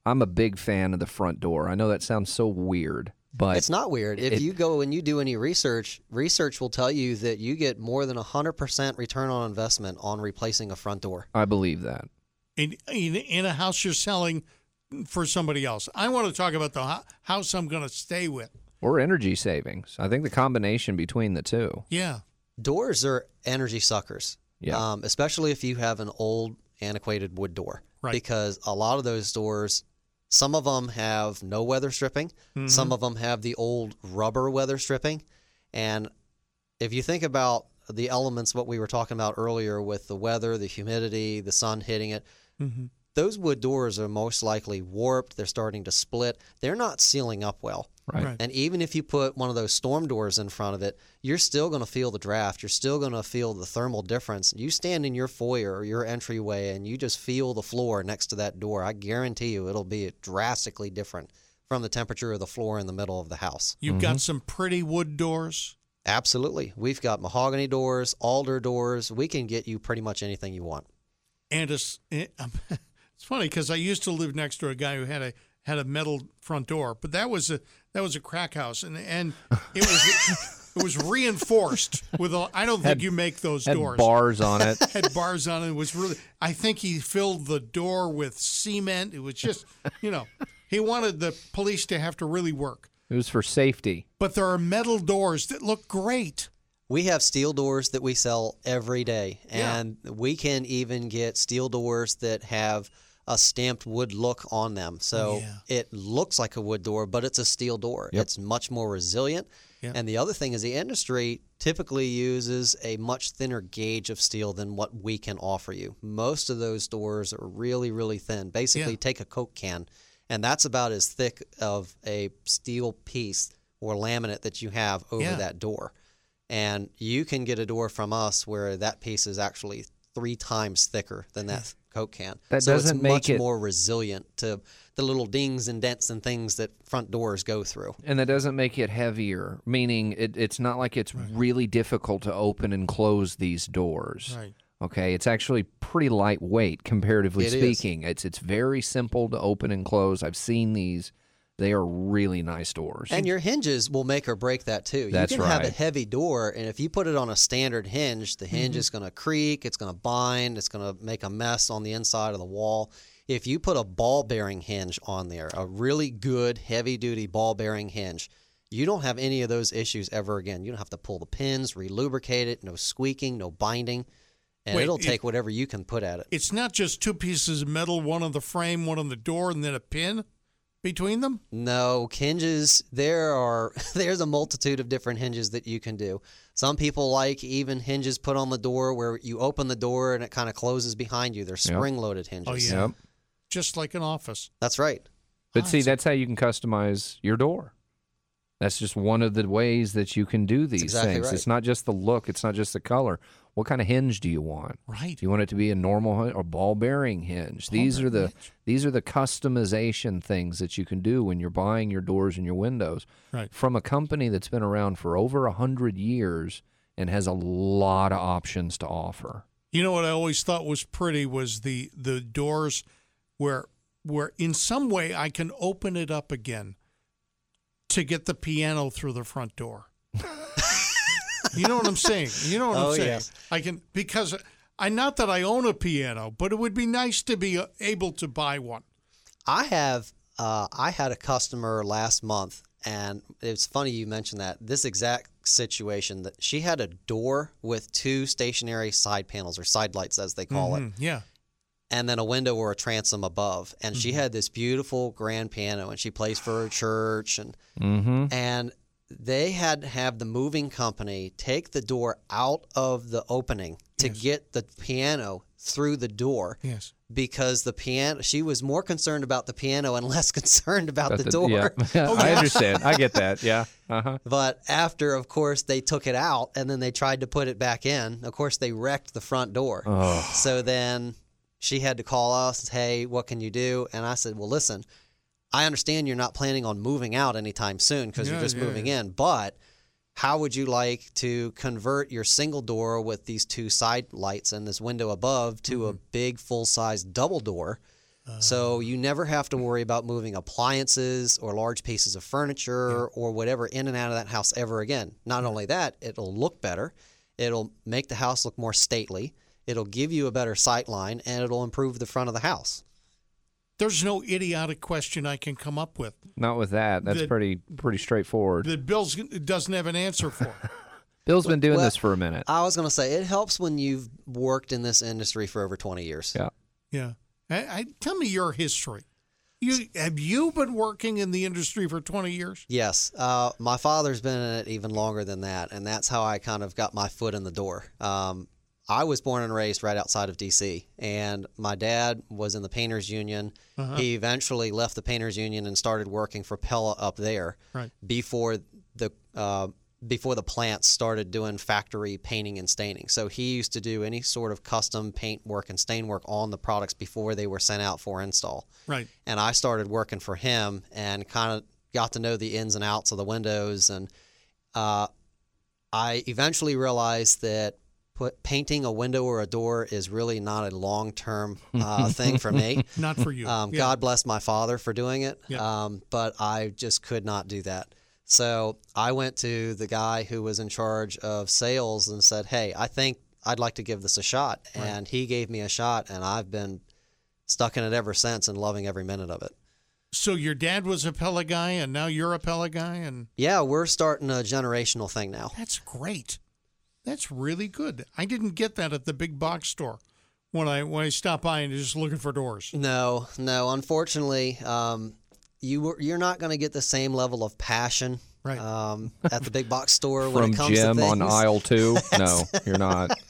Speaker 3: I'm a big fan of the front door. I know that sounds so weird, but
Speaker 6: it's not weird. If
Speaker 3: it-
Speaker 6: you go and you do any research, research will tell you that you get more than 100% return on investment on replacing a front door.
Speaker 3: I believe that.
Speaker 2: In, in in a house you're selling for somebody else. I want to talk about the house I'm going to stay with.
Speaker 3: Or energy savings. I think the combination between the two.
Speaker 2: Yeah.
Speaker 6: Doors are energy suckers.
Speaker 3: Yeah.
Speaker 6: um, especially if you have an old antiquated wood door,
Speaker 2: Right.
Speaker 6: because a lot of those doors, some of them have no weather stripping,
Speaker 2: Mm-hmm.
Speaker 6: some of them have the old rubber weather stripping, and if you think about the elements, what we were talking about earlier with the weather, the humidity, the sun hitting it,
Speaker 2: Mm-hmm.
Speaker 6: those wood doors are most likely warped. They're starting to split. They're not sealing up well.
Speaker 3: Right.
Speaker 2: Right.
Speaker 6: And even if you put one of those storm doors in front of it, you're still going to feel the draft. You're still going to feel the thermal difference. You stand in your foyer or your entryway and you just feel the floor next to that door. I guarantee you it'll be drastically different from the temperature of the floor in the middle of the house.
Speaker 2: You've
Speaker 3: Mm-hmm.
Speaker 2: got some pretty wood doors.
Speaker 6: Absolutely. We've got mahogany doors, alder doors. We can get you pretty much anything you want.
Speaker 2: and it's it's funny because I used to live next to a guy who had a had a metal front door, but that was a that was a crack house, and and it was it was reinforced with a. I don't think
Speaker 3: Had-
Speaker 2: you make those
Speaker 3: Had
Speaker 2: doors.
Speaker 3: bars on it.
Speaker 2: had bars on it. It was really. I think he filled the door with cement. It was just, you know, he wanted the police to have to really work.
Speaker 3: It was for safety.
Speaker 2: But there are metal doors that look great.
Speaker 6: We have steel doors that we sell every day,
Speaker 2: Yeah.
Speaker 6: and we can even get steel doors that have a stamped wood look on them. So
Speaker 2: yeah.
Speaker 6: it looks like a wood door, but it's a steel door.
Speaker 3: Yep.
Speaker 6: It's much more resilient.
Speaker 2: Yep.
Speaker 6: And the other thing is, the industry typically uses a much thinner gauge of steel than what we can offer you. Most of those doors are really, really thin. Basically,
Speaker 2: Yeah.
Speaker 6: take a Coke can, and that's about as thick of a steel piece or laminate that you have over
Speaker 2: Yeah.
Speaker 6: that door. And you can get a door from us where that piece is actually three times thicker than that Coke can.
Speaker 3: That
Speaker 6: so
Speaker 3: doesn't
Speaker 6: it's
Speaker 3: make
Speaker 6: much
Speaker 3: it-
Speaker 6: more resilient to the little dings and dents and things that front doors go through.
Speaker 3: And that doesn't make it heavier, meaning it, it's not like it's really difficult to open and close these doors.
Speaker 2: Right.
Speaker 3: Okay, it's actually pretty lightweight comparatively
Speaker 6: It is.
Speaker 3: speaking. It's it's very simple to open and close. I've seen these; they are really nice doors.
Speaker 6: And your hinges will make or break that too.
Speaker 3: That's
Speaker 6: you can have a heavy door, and if you put it on a standard hinge, the hinge mm-hmm. is going to creak, it's going to bind, it's going to make a mess on the inside of the wall. If you put a ball bearing hinge on there, a really good heavy duty ball bearing hinge, you don't have any of those issues ever again. You don't have to pull the pins, relubricate it, no squeaking, no binding, and
Speaker 2: Wait,
Speaker 6: it'll
Speaker 2: it-
Speaker 6: take whatever you can put at it.
Speaker 2: It's not just two pieces of metal, one on the frame, one on the door, and then a pin between them.
Speaker 6: No, hinges. There are there's a multitude of different hinges that you can do. Some people like even hinges put on the door where you open the door and it kind of closes behind you. They're spring-loaded hinges.
Speaker 2: Oh, yeah.
Speaker 3: Yep.
Speaker 2: Just like an office.
Speaker 6: That's right.
Speaker 3: But
Speaker 2: Oh,
Speaker 3: see,
Speaker 2: it's-
Speaker 3: that's how you can customize your door. That's just one of the ways that you can do these
Speaker 6: exactly
Speaker 3: things.
Speaker 6: right.
Speaker 3: It's not just the look, it's not just the color. What kind of hinge do you want?
Speaker 2: Right.
Speaker 3: Do you want it to be a normal or ball bearing hinge? these are the
Speaker 2: hinge.
Speaker 3: these are the customization things that you can do when you're buying your doors and your windows
Speaker 2: Right.
Speaker 3: from a company that's been around for over a hundred years and has a lot of options to offer.
Speaker 2: You know what I always thought was pretty was the the doors where where in some way I can open it up again to get the piano through the front door. you know what I'm saying? You know what
Speaker 6: Oh,
Speaker 2: I'm saying?
Speaker 6: yes.
Speaker 2: I can because I not that I own a piano, but it would be nice to be uh, able to buy one.
Speaker 6: I have uh, I had a customer last month, and it's funny you mentioned that. This exact situation that she had a door with two stationary side panels or side lights, as they call it.
Speaker 2: Mhm, Yeah.
Speaker 6: and then a window or a transom above. And she
Speaker 2: Mm-hmm.
Speaker 6: had this beautiful grand piano, and she plays for her church, and
Speaker 3: Mm-hmm.
Speaker 6: and they had to have the moving company take the door out of the opening to
Speaker 2: Yes.
Speaker 6: get the piano through the door
Speaker 2: Yes.
Speaker 6: because the piano she was more concerned about the piano and less concerned about the, door
Speaker 3: Yeah.
Speaker 2: Oh,
Speaker 3: I understand. I get that. Yeah. Uh huh.
Speaker 6: but after of course they took it out and then they tried to put it back in of course they wrecked the front door
Speaker 3: Oh.
Speaker 6: So then she had to call us, hey, what can you do? And I said, well, listen, I understand you're not planning on moving out anytime soon because
Speaker 2: Yeah,
Speaker 6: you're just
Speaker 2: yeah,
Speaker 6: moving in, but how would you like to convert your single door with these two side lights and this window above to a mm-hmm. big full size double door? so uh. you never have to worry about moving appliances or large pieces of furniture or whatever in and out of that house ever again. Not only that, it'll look better. It'll make the house look more stately. It'll give you a better sight line and it'll improve the front of the house.
Speaker 2: There's no idiotic question I can come up with
Speaker 3: Not with that. That's
Speaker 2: The-
Speaker 3: pretty pretty straightforward.
Speaker 2: that Bill's doesn't have an answer for.
Speaker 3: Bill's been doing
Speaker 6: Well,
Speaker 3: this for a minute.
Speaker 6: I was going to say it helps when you've worked in this industry for over 20 years.
Speaker 3: Yeah.
Speaker 2: Yeah. I, I, tell me your history. You have you been working in the industry for 20 years?
Speaker 6: Yes, uh, my father's been in it even longer than that, and that's how I kind of got my foot in the door. Um, I was born and raised right outside of D.C., and my dad was in the Painters Union.
Speaker 2: Uh-huh.
Speaker 6: He eventually left the Painters Union and started working for Pella up there
Speaker 2: Right.
Speaker 6: before the uh, before the plants started doing factory painting and staining. So he used to do any sort of custom paint work and stain work on the products before they were sent out for install
Speaker 2: Right.
Speaker 6: and I started working for him and kind of got to know the ins and outs of the windows. And uh, I eventually realized that put, painting a window or a door is really not a long term uh, thing for me.
Speaker 2: Not for you.
Speaker 6: Um,
Speaker 2: Yeah.
Speaker 6: God bless my father for doing it,
Speaker 2: Yeah.
Speaker 6: um, but I just could not do that. So I went to the guy who was in charge of sales and said, "Hey, I think I'd like to give this a shot." And he gave me a shot, and I've been stuck in it ever since and loving every minute of it.
Speaker 2: So your dad was a Pella guy, and now you're a Pella guy, and
Speaker 6: Yeah, we're starting a generational thing now.
Speaker 2: that's great. That's really good. I didn't get that at the big box store when I when I stopped by and just looking for doors.
Speaker 6: No, no. Unfortunately, um, you were, you're not going to get the same level of passion
Speaker 2: Right.
Speaker 6: um, at the big box store when
Speaker 3: From
Speaker 6: it comes
Speaker 3: Jim
Speaker 6: to
Speaker 3: on aisle two. No, you're not.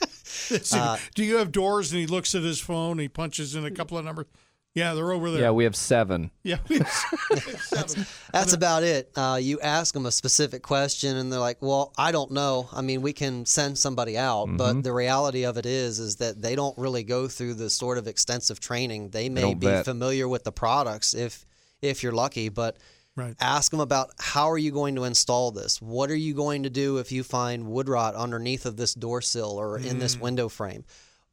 Speaker 6: Uh,
Speaker 2: Do you have doors? And he looks at his phone. He punches in a couple of numbers. Yeah, they're over there.
Speaker 3: Yeah, we have seven.
Speaker 2: Yeah. Seven.
Speaker 6: That's about it. Uh, you ask them a specific question, and they're like, "Well, I don't know. I mean, we can send somebody out,
Speaker 3: Mm-hmm.
Speaker 6: but the reality of it is, is that they don't really go through the sort of extensive training. They may
Speaker 3: don't
Speaker 6: be
Speaker 3: vet.
Speaker 6: familiar with the products if if you're lucky, but
Speaker 2: Right.
Speaker 6: ask them about how are you going to install this? What are you going to do if you find wood rot underneath of this door sill or in
Speaker 3: Mm.
Speaker 6: this window frame?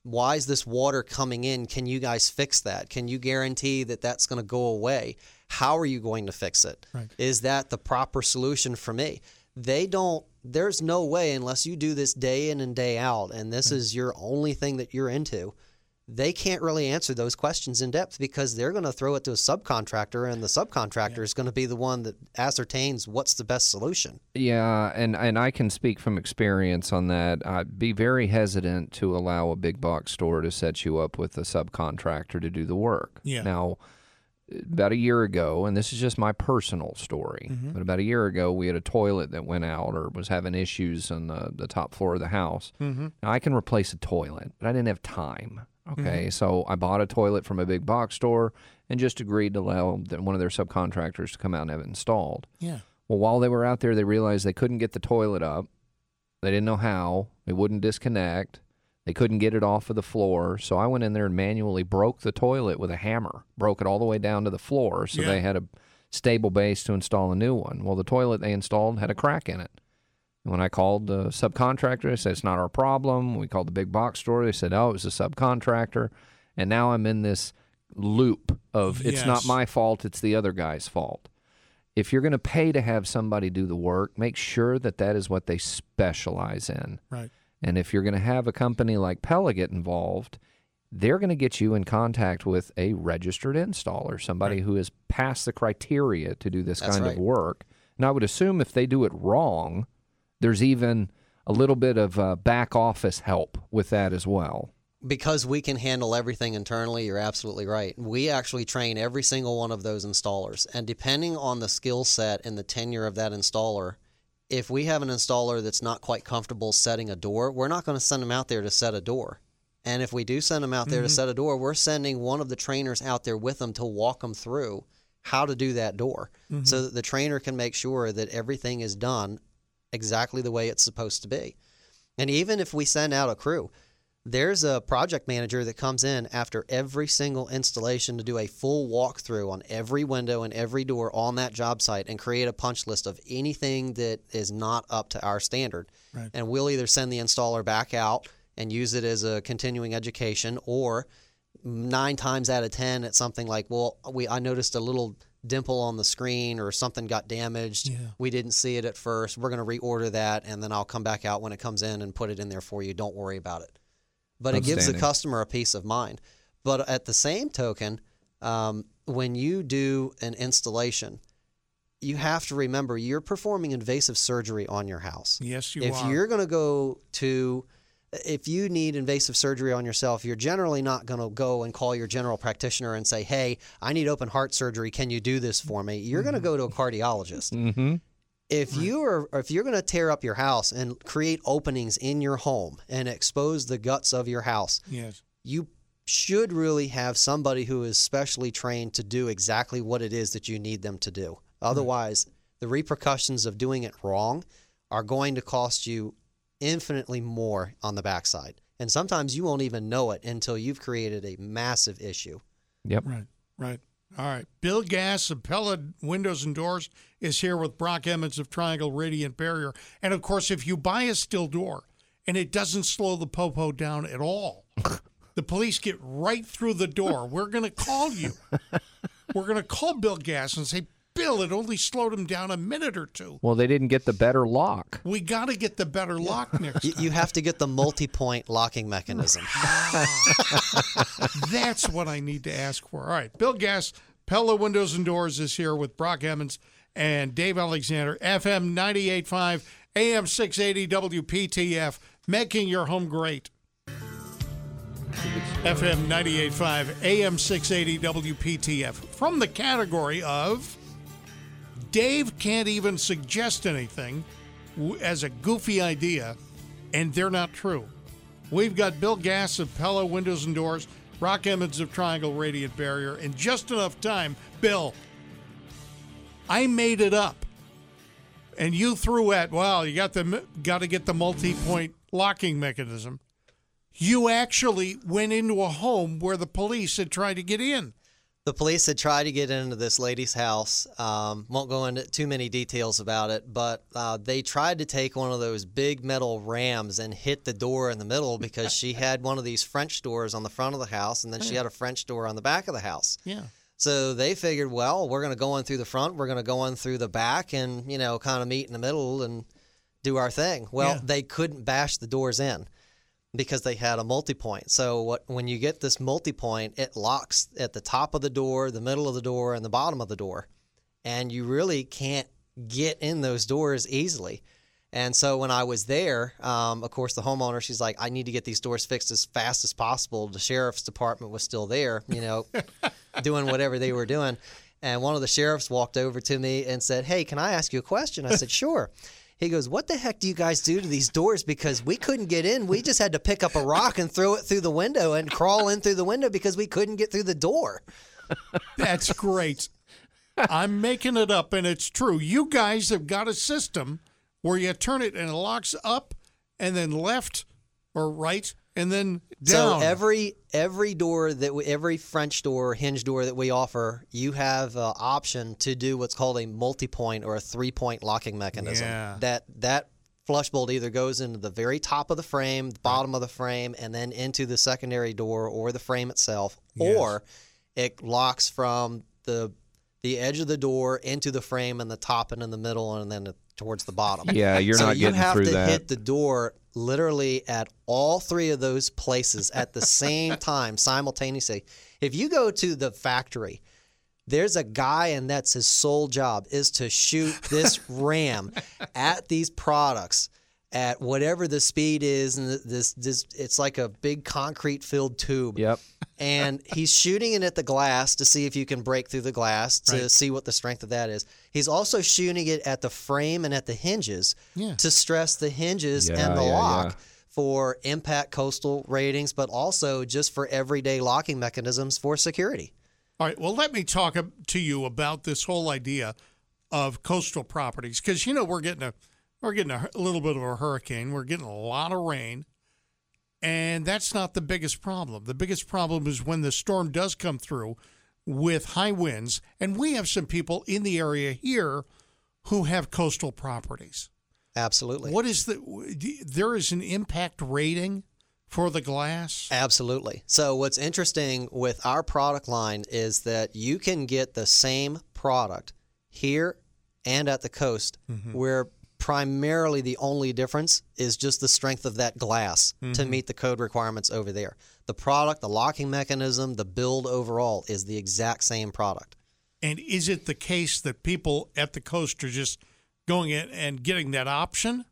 Speaker 6: Why is this water coming in? Can you guys fix that? Can you guarantee that that's going to go away? How are you going to fix it? Is
Speaker 2: Right.
Speaker 6: that the proper solution for me? They don't, there's no way unless you do this day in and day out and this is your only thing that you're into. They can't really answer those questions in depth because they're going to throw it to a subcontractor and the subcontractor is going to be the one that ascertains what's the best solution.
Speaker 3: Yeah, and, and I can speak from experience on that. I'd be very hesitant to allow a big box store to set you up with a subcontractor to do the work.
Speaker 2: Yeah.
Speaker 3: Now, about a year ago, and this is just my personal story,
Speaker 2: Mm-hmm.
Speaker 3: but about a year ago, we had a toilet that went out or was having issues on the, the top floor of the house.
Speaker 2: Mm-hmm.
Speaker 3: Now, I can replace a toilet, but I didn't have time. Mm-hmm. Okay, so I bought a toilet from a big box store and just agreed to allow one of their subcontractors to come out and have it installed.
Speaker 2: Yeah.
Speaker 3: Well, while they were out there, they realized they couldn't get the toilet up. They didn't know how. They wouldn't disconnect. They couldn't get it off of the floor. So I went in there and manually broke the toilet with a hammer, broke it all the way down to the floor. So
Speaker 2: Yeah.
Speaker 3: they had a stable base to install a new one. Well, the toilet they installed had a crack in it. And when I called the subcontractor, they said, it's not our problem. We called the big box store. They said, oh, it was a subcontractor. And now I'm in this loop of it's not my fault, it's the other guy's fault if you're going to pay to have somebody do the work, make sure that that is what they specialize in.
Speaker 2: Right.
Speaker 3: And if you're going to have a company like Pella get involved, they're going to get you in contact with a registered installer, somebody who has passed the criteria to do this
Speaker 6: That's
Speaker 3: kind
Speaker 6: right.
Speaker 3: of work. And I would assume if they do it wrong, there's even a little bit of uh, back office help with that as well.
Speaker 6: Because we can handle everything internally, you're absolutely right. We actually train every single one of those installers. And depending on the skill set and the tenure of that installer, if we have an installer that's not quite comfortable setting a door, we're not going to send them out there to set a door. And if we do send them out there to set a door, we're sending one of the trainers out there with them to walk them through how to do that door so that the trainer can make sure that everything is done exactly the way it's supposed to be. And even if we send out a crew, there's a project manager that comes in after every single installation to do a full walkthrough on every window and every door on that job site and create a punch list of anything that is not up to our standard.
Speaker 2: Right.
Speaker 6: And we'll either send the installer back out and use it as a continuing education or nine times out of ten it's something like well we i noticed a little dimple on the screen or something got damaged
Speaker 2: Yeah.
Speaker 6: we didn't see it at first we're going to reorder that and then i'll come back out when it comes in and put it in there for you don't worry about it but it gives the customer a peace of mind but at the same token um, when you do an installation you have to remember you're performing invasive surgery on your house.
Speaker 2: Yes, you
Speaker 6: if
Speaker 2: are.
Speaker 6: If you're going to go to if you need invasive surgery on yourself, you're generally not going to go and call your general practitioner and say, "Hey, I need open heart surgery. Can you do this for me?" You're going to go to a cardiologist.
Speaker 3: Mm-hmm.
Speaker 6: If you are if you're going to tear up your house and create openings in your home and expose the guts of your house,
Speaker 2: yes.
Speaker 6: you should really have somebody who is specially trained to do exactly what it is that you need them to do. Otherwise, the repercussions of doing it wrong are going to cost you infinitely more on the backside. And sometimes you won't even know it until you've created a massive issue.
Speaker 3: Yep.
Speaker 2: Right, right. All right. Bill Gass of Pella Windows and Doors is here with Brock Emmons of Triangle Radiant Barrier. And of course, if you buy a steel door and it doesn't slow the popo down at all, the police get right through the door. We're going to call you. We're going to call Bill Gass and say, Bill, it only slowed him down a minute or two.
Speaker 3: Well, they didn't get the better lock.
Speaker 2: We got to get the better lock next
Speaker 6: You,
Speaker 2: time.
Speaker 6: you have to get the multi-point locking mechanism.
Speaker 2: That's what I need to ask for. All right. Bill Gass, Pella Windows and Doors is here with Brock Emmons and Dave Alexander, FM 98.5, AM 680 WPTF, making your home great. FM 98.5, AM 680 WPTF. From the category of Dave can't even suggest anything as a goofy idea, and they're not true. We've got Bill Gass of Pella Windows and Doors, Brock Emmons of Triangle Radiant Barrier, and just enough time. Bill, I made it up, and you threw at well. You got the got to get the multi-point locking mechanism. You actually went into a home where the police had tried to get in.
Speaker 6: The police had tried to get into this lady's house. Um, won't go into too many details about it, but uh, they tried to take one of those big metal rams and hit the door in the middle because she had one of these French doors on the front of the house, and then she had a French door on the back of the house.
Speaker 2: Yeah.
Speaker 6: So they figured, well, we're going to go in through the front, we're going to go in through the back, and you know, kind of meet in the middle and do our thing. Well,
Speaker 2: Yeah.
Speaker 6: they couldn't bash the doors in because they had a multi-point. So what when you get this multi-point, it locks at the top of the door, the middle of the door, and the bottom of the door, and you really can't get in those doors easily. And so when I was there, um, of course, the homeowner, she's like, I need to get these doors fixed as fast as possible. The sheriff's department was still there, you know, doing whatever they were doing. And one of the sheriffs walked over to me and said, Hey, can I ask you a question? I said, Sure. He goes, What the heck do you guys do to these doors? Because we couldn't get in. We just had to pick up a rock and throw it through the window and crawl in through the window because we couldn't get through the door.
Speaker 2: That's great. I'm making it up, and it's true. You guys have got a system where you turn it and it locks up, and then left or right, and then down.
Speaker 6: So every every door that we, every French door, hinge door that we offer, you have an option to do what's called a multi-point or a three-point locking mechanism.
Speaker 2: Yeah.
Speaker 6: That that flush bolt either goes into the very top of the frame, the bottom of the frame, and then into the secondary door or the frame itself,
Speaker 2: Yes.
Speaker 6: or it locks from the the edge of the door into the frame and the top and in the middle and then towards the bottom.
Speaker 3: Yeah, you're
Speaker 6: so
Speaker 3: not
Speaker 6: you
Speaker 3: getting
Speaker 6: have to hit the door literally at all three of those places at the same time simultaneously. If you go to the factory, there's a guy and that's his sole job is to shoot this ram at these products at whatever the speed is and this this it's like a big concrete filled tube
Speaker 3: Yep.
Speaker 6: and he's shooting it at the glass to see if you can break through the glass to
Speaker 2: Right.
Speaker 6: see what the strength of that is. He's also shooting it at the frame and at the hinges
Speaker 2: Yeah.
Speaker 6: to stress the hinges
Speaker 3: Yeah,
Speaker 6: and the
Speaker 3: yeah,
Speaker 6: lock
Speaker 3: yeah.
Speaker 6: for impact coastal ratings, but also just for everyday locking mechanisms for security.
Speaker 2: All right. Well, let me talk to you about this whole idea of coastal properties because you know we're getting a we're getting a, a little bit of a hurricane. We're getting a lot of rain, and that's not the biggest problem. The biggest problem is when the storm does come through with high winds, and we have some people in the area here who have coastal properties.
Speaker 6: Absolutely.
Speaker 2: What is the? There is an impact rating for the glass.
Speaker 6: Absolutely. So, what's interesting with our product line is that you can get the same product here and at the coast, mm-hmm. where primarily the only difference is just the strength of that glass to mm-hmm. meet the code requirements over there. The product, the locking mechanism, the build overall is the exact same product.
Speaker 2: And is it the case that people at the coast are just going in and getting that option?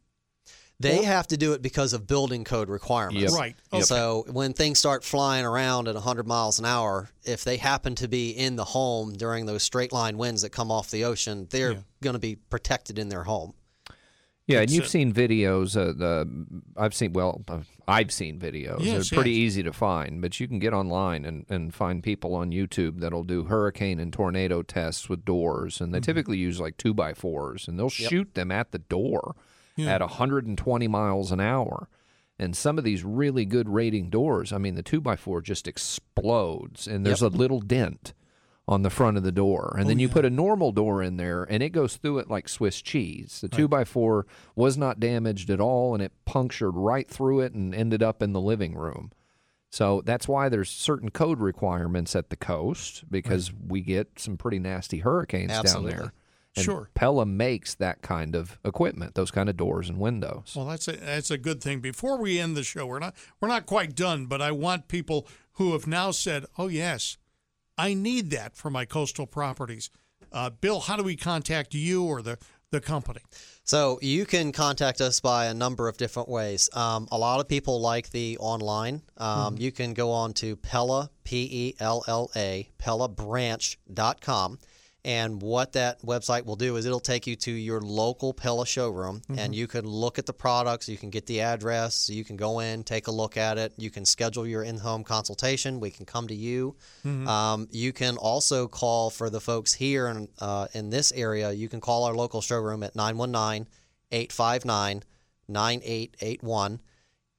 Speaker 6: They have to do it because of building code requirements.
Speaker 3: Yep.
Speaker 2: Right. Okay.
Speaker 6: So when things start flying around at 100 miles an hour, if they happen to be in the home during those straight line winds that come off the ocean, they're
Speaker 2: Yeah.
Speaker 6: going to be protected in their home.
Speaker 3: Yeah, and you've seen videos. Uh, the I've seen well, uh, I've seen videos.
Speaker 2: Yes,
Speaker 3: They're pretty
Speaker 2: yes.
Speaker 3: easy to find, but you can get online and, and find people on YouTube that'll do hurricane and tornado tests with doors, and they
Speaker 2: Mm-hmm.
Speaker 3: typically use like two by fours, and they'll shoot them at the door
Speaker 2: Yeah.
Speaker 3: at 120 miles an hour. And some of these really good rating doors, I mean, the two by four just explodes, and there's a little dent on the front of the door. And oh, then you put a normal door in there, and it goes through it like Swiss cheese. The two by four was not damaged at all, and it punctured right through it and ended up in the living room. So that's why there's certain code requirements at the coast because we get some pretty nasty hurricanes
Speaker 6: Absolutely.
Speaker 3: down there. And
Speaker 2: Sure.
Speaker 3: Pella makes that kind of equipment, those kind of doors and windows.
Speaker 2: Well, that's a that's a good thing. Before we end the show, we're not we're not quite done, but I want people who have now said, "Oh yes, I need that for my coastal properties." Uh, Bill, how do we contact you or the the company?
Speaker 6: So you can contact us by a number of different ways. Um, a lot of people like the online. Um, You can go on to Pella, P E L L A, PellaBranch.com. And what that website will do is it'll take you to your local Pella showroom and you can look at the products, you can get the address, you can go in, take a look at it, you can schedule your in home consultation, we can come to you. Um, you can also call for the folks here in, uh, in this area, you can call our local showroom at 919 859 9881.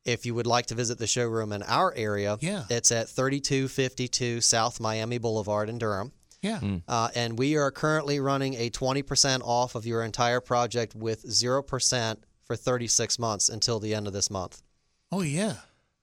Speaker 6: If you would like to visit the showroom in our area,
Speaker 2: Yeah.
Speaker 6: it's at 3252 South Miami Boulevard in Durham.
Speaker 2: Yeah.
Speaker 6: Uh, and we are currently running a 20% off of your entire project with 0% for 36 months until the end of this month.
Speaker 2: Oh yeah.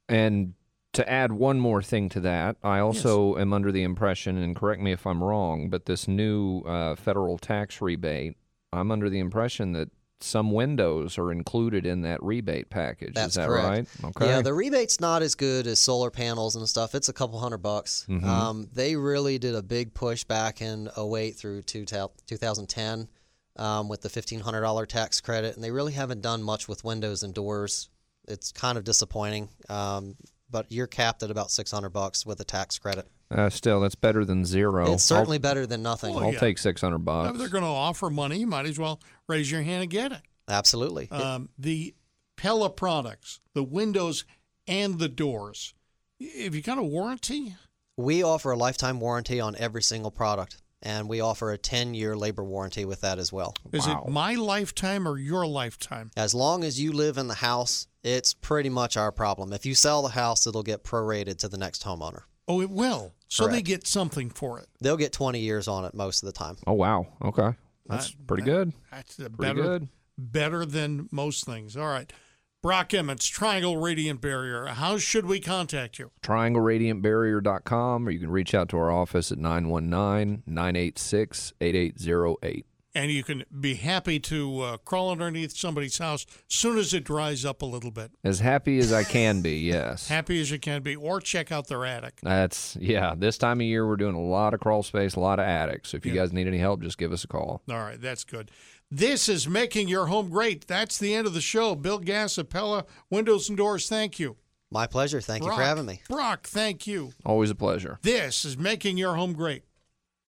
Speaker 3: And to add one more thing to that, I also am under the impression, and correct me if I'm wrong, but this new uh, federal tax rebate, I'm under the impression that some windows are included in that rebate package.
Speaker 6: That's
Speaker 3: Is that
Speaker 6: correct.
Speaker 3: right? Okay.
Speaker 6: Yeah, the rebate's not as good as solar panels and stuff. It's a couple hundred bucks.
Speaker 3: Mm-hmm.
Speaker 6: Um, they really did a big push back in 08 through 2010 um, with the $1,500 tax credit, and they really haven't done much with windows and doors. It's kind of disappointing, um, but you're capped at about 600 bucks with a tax credit.
Speaker 3: uh, still, that's better than zero.
Speaker 6: it's certainly better than nothing.
Speaker 3: I'll, I'll
Speaker 2: yeah.
Speaker 3: take 600 bucks.
Speaker 2: If they're going to offer money, you might as well raise your hand and get it.
Speaker 6: Absolutely. It-
Speaker 2: Um, the Pella products, the windows and the doors. Have you got a warranty?
Speaker 6: We offer a lifetime warranty on every single product, and we offer a 10 year labor warranty with that as well.
Speaker 2: Is
Speaker 3: Wow.
Speaker 2: it my lifetime or your lifetime?
Speaker 6: As long as you live in the house, it's pretty much our problem. If you sell the house, it'll get prorated to the next homeowner.
Speaker 2: Oh, it will. So they get something for it.
Speaker 6: They'll get 20 years on it most of the time.
Speaker 3: Oh, wow. Okay. That's
Speaker 2: That-
Speaker 3: pretty
Speaker 2: that-
Speaker 3: good.
Speaker 2: That's the
Speaker 3: Pretty
Speaker 2: better,
Speaker 3: good.
Speaker 2: better than most things. All right. Brock Emmons, Triangle Radiant Barrier. How should we contact you?
Speaker 3: TriangleRadiantBarrier.com, or you can reach out to our office at 919 986 8808.
Speaker 2: And you can be happy to uh, crawl underneath somebody's house as soon as it dries up a little bit.
Speaker 3: As happy as I can be, yes.
Speaker 2: Happy as you can be, or check out their attic.
Speaker 3: That's yeah. This time of year, we're doing a lot of crawl space, a lot of attics. So if you
Speaker 2: Yeah.
Speaker 3: guys need any help, just give us a call.
Speaker 2: All right, that's good. This is making your home great. That's the end of the show. Bill Gass of Pella, Windows and Doors, thank you.
Speaker 6: My pleasure. Thank you for having me.
Speaker 2: Brock, thank you.
Speaker 3: Always a pleasure.
Speaker 2: This is making your home great.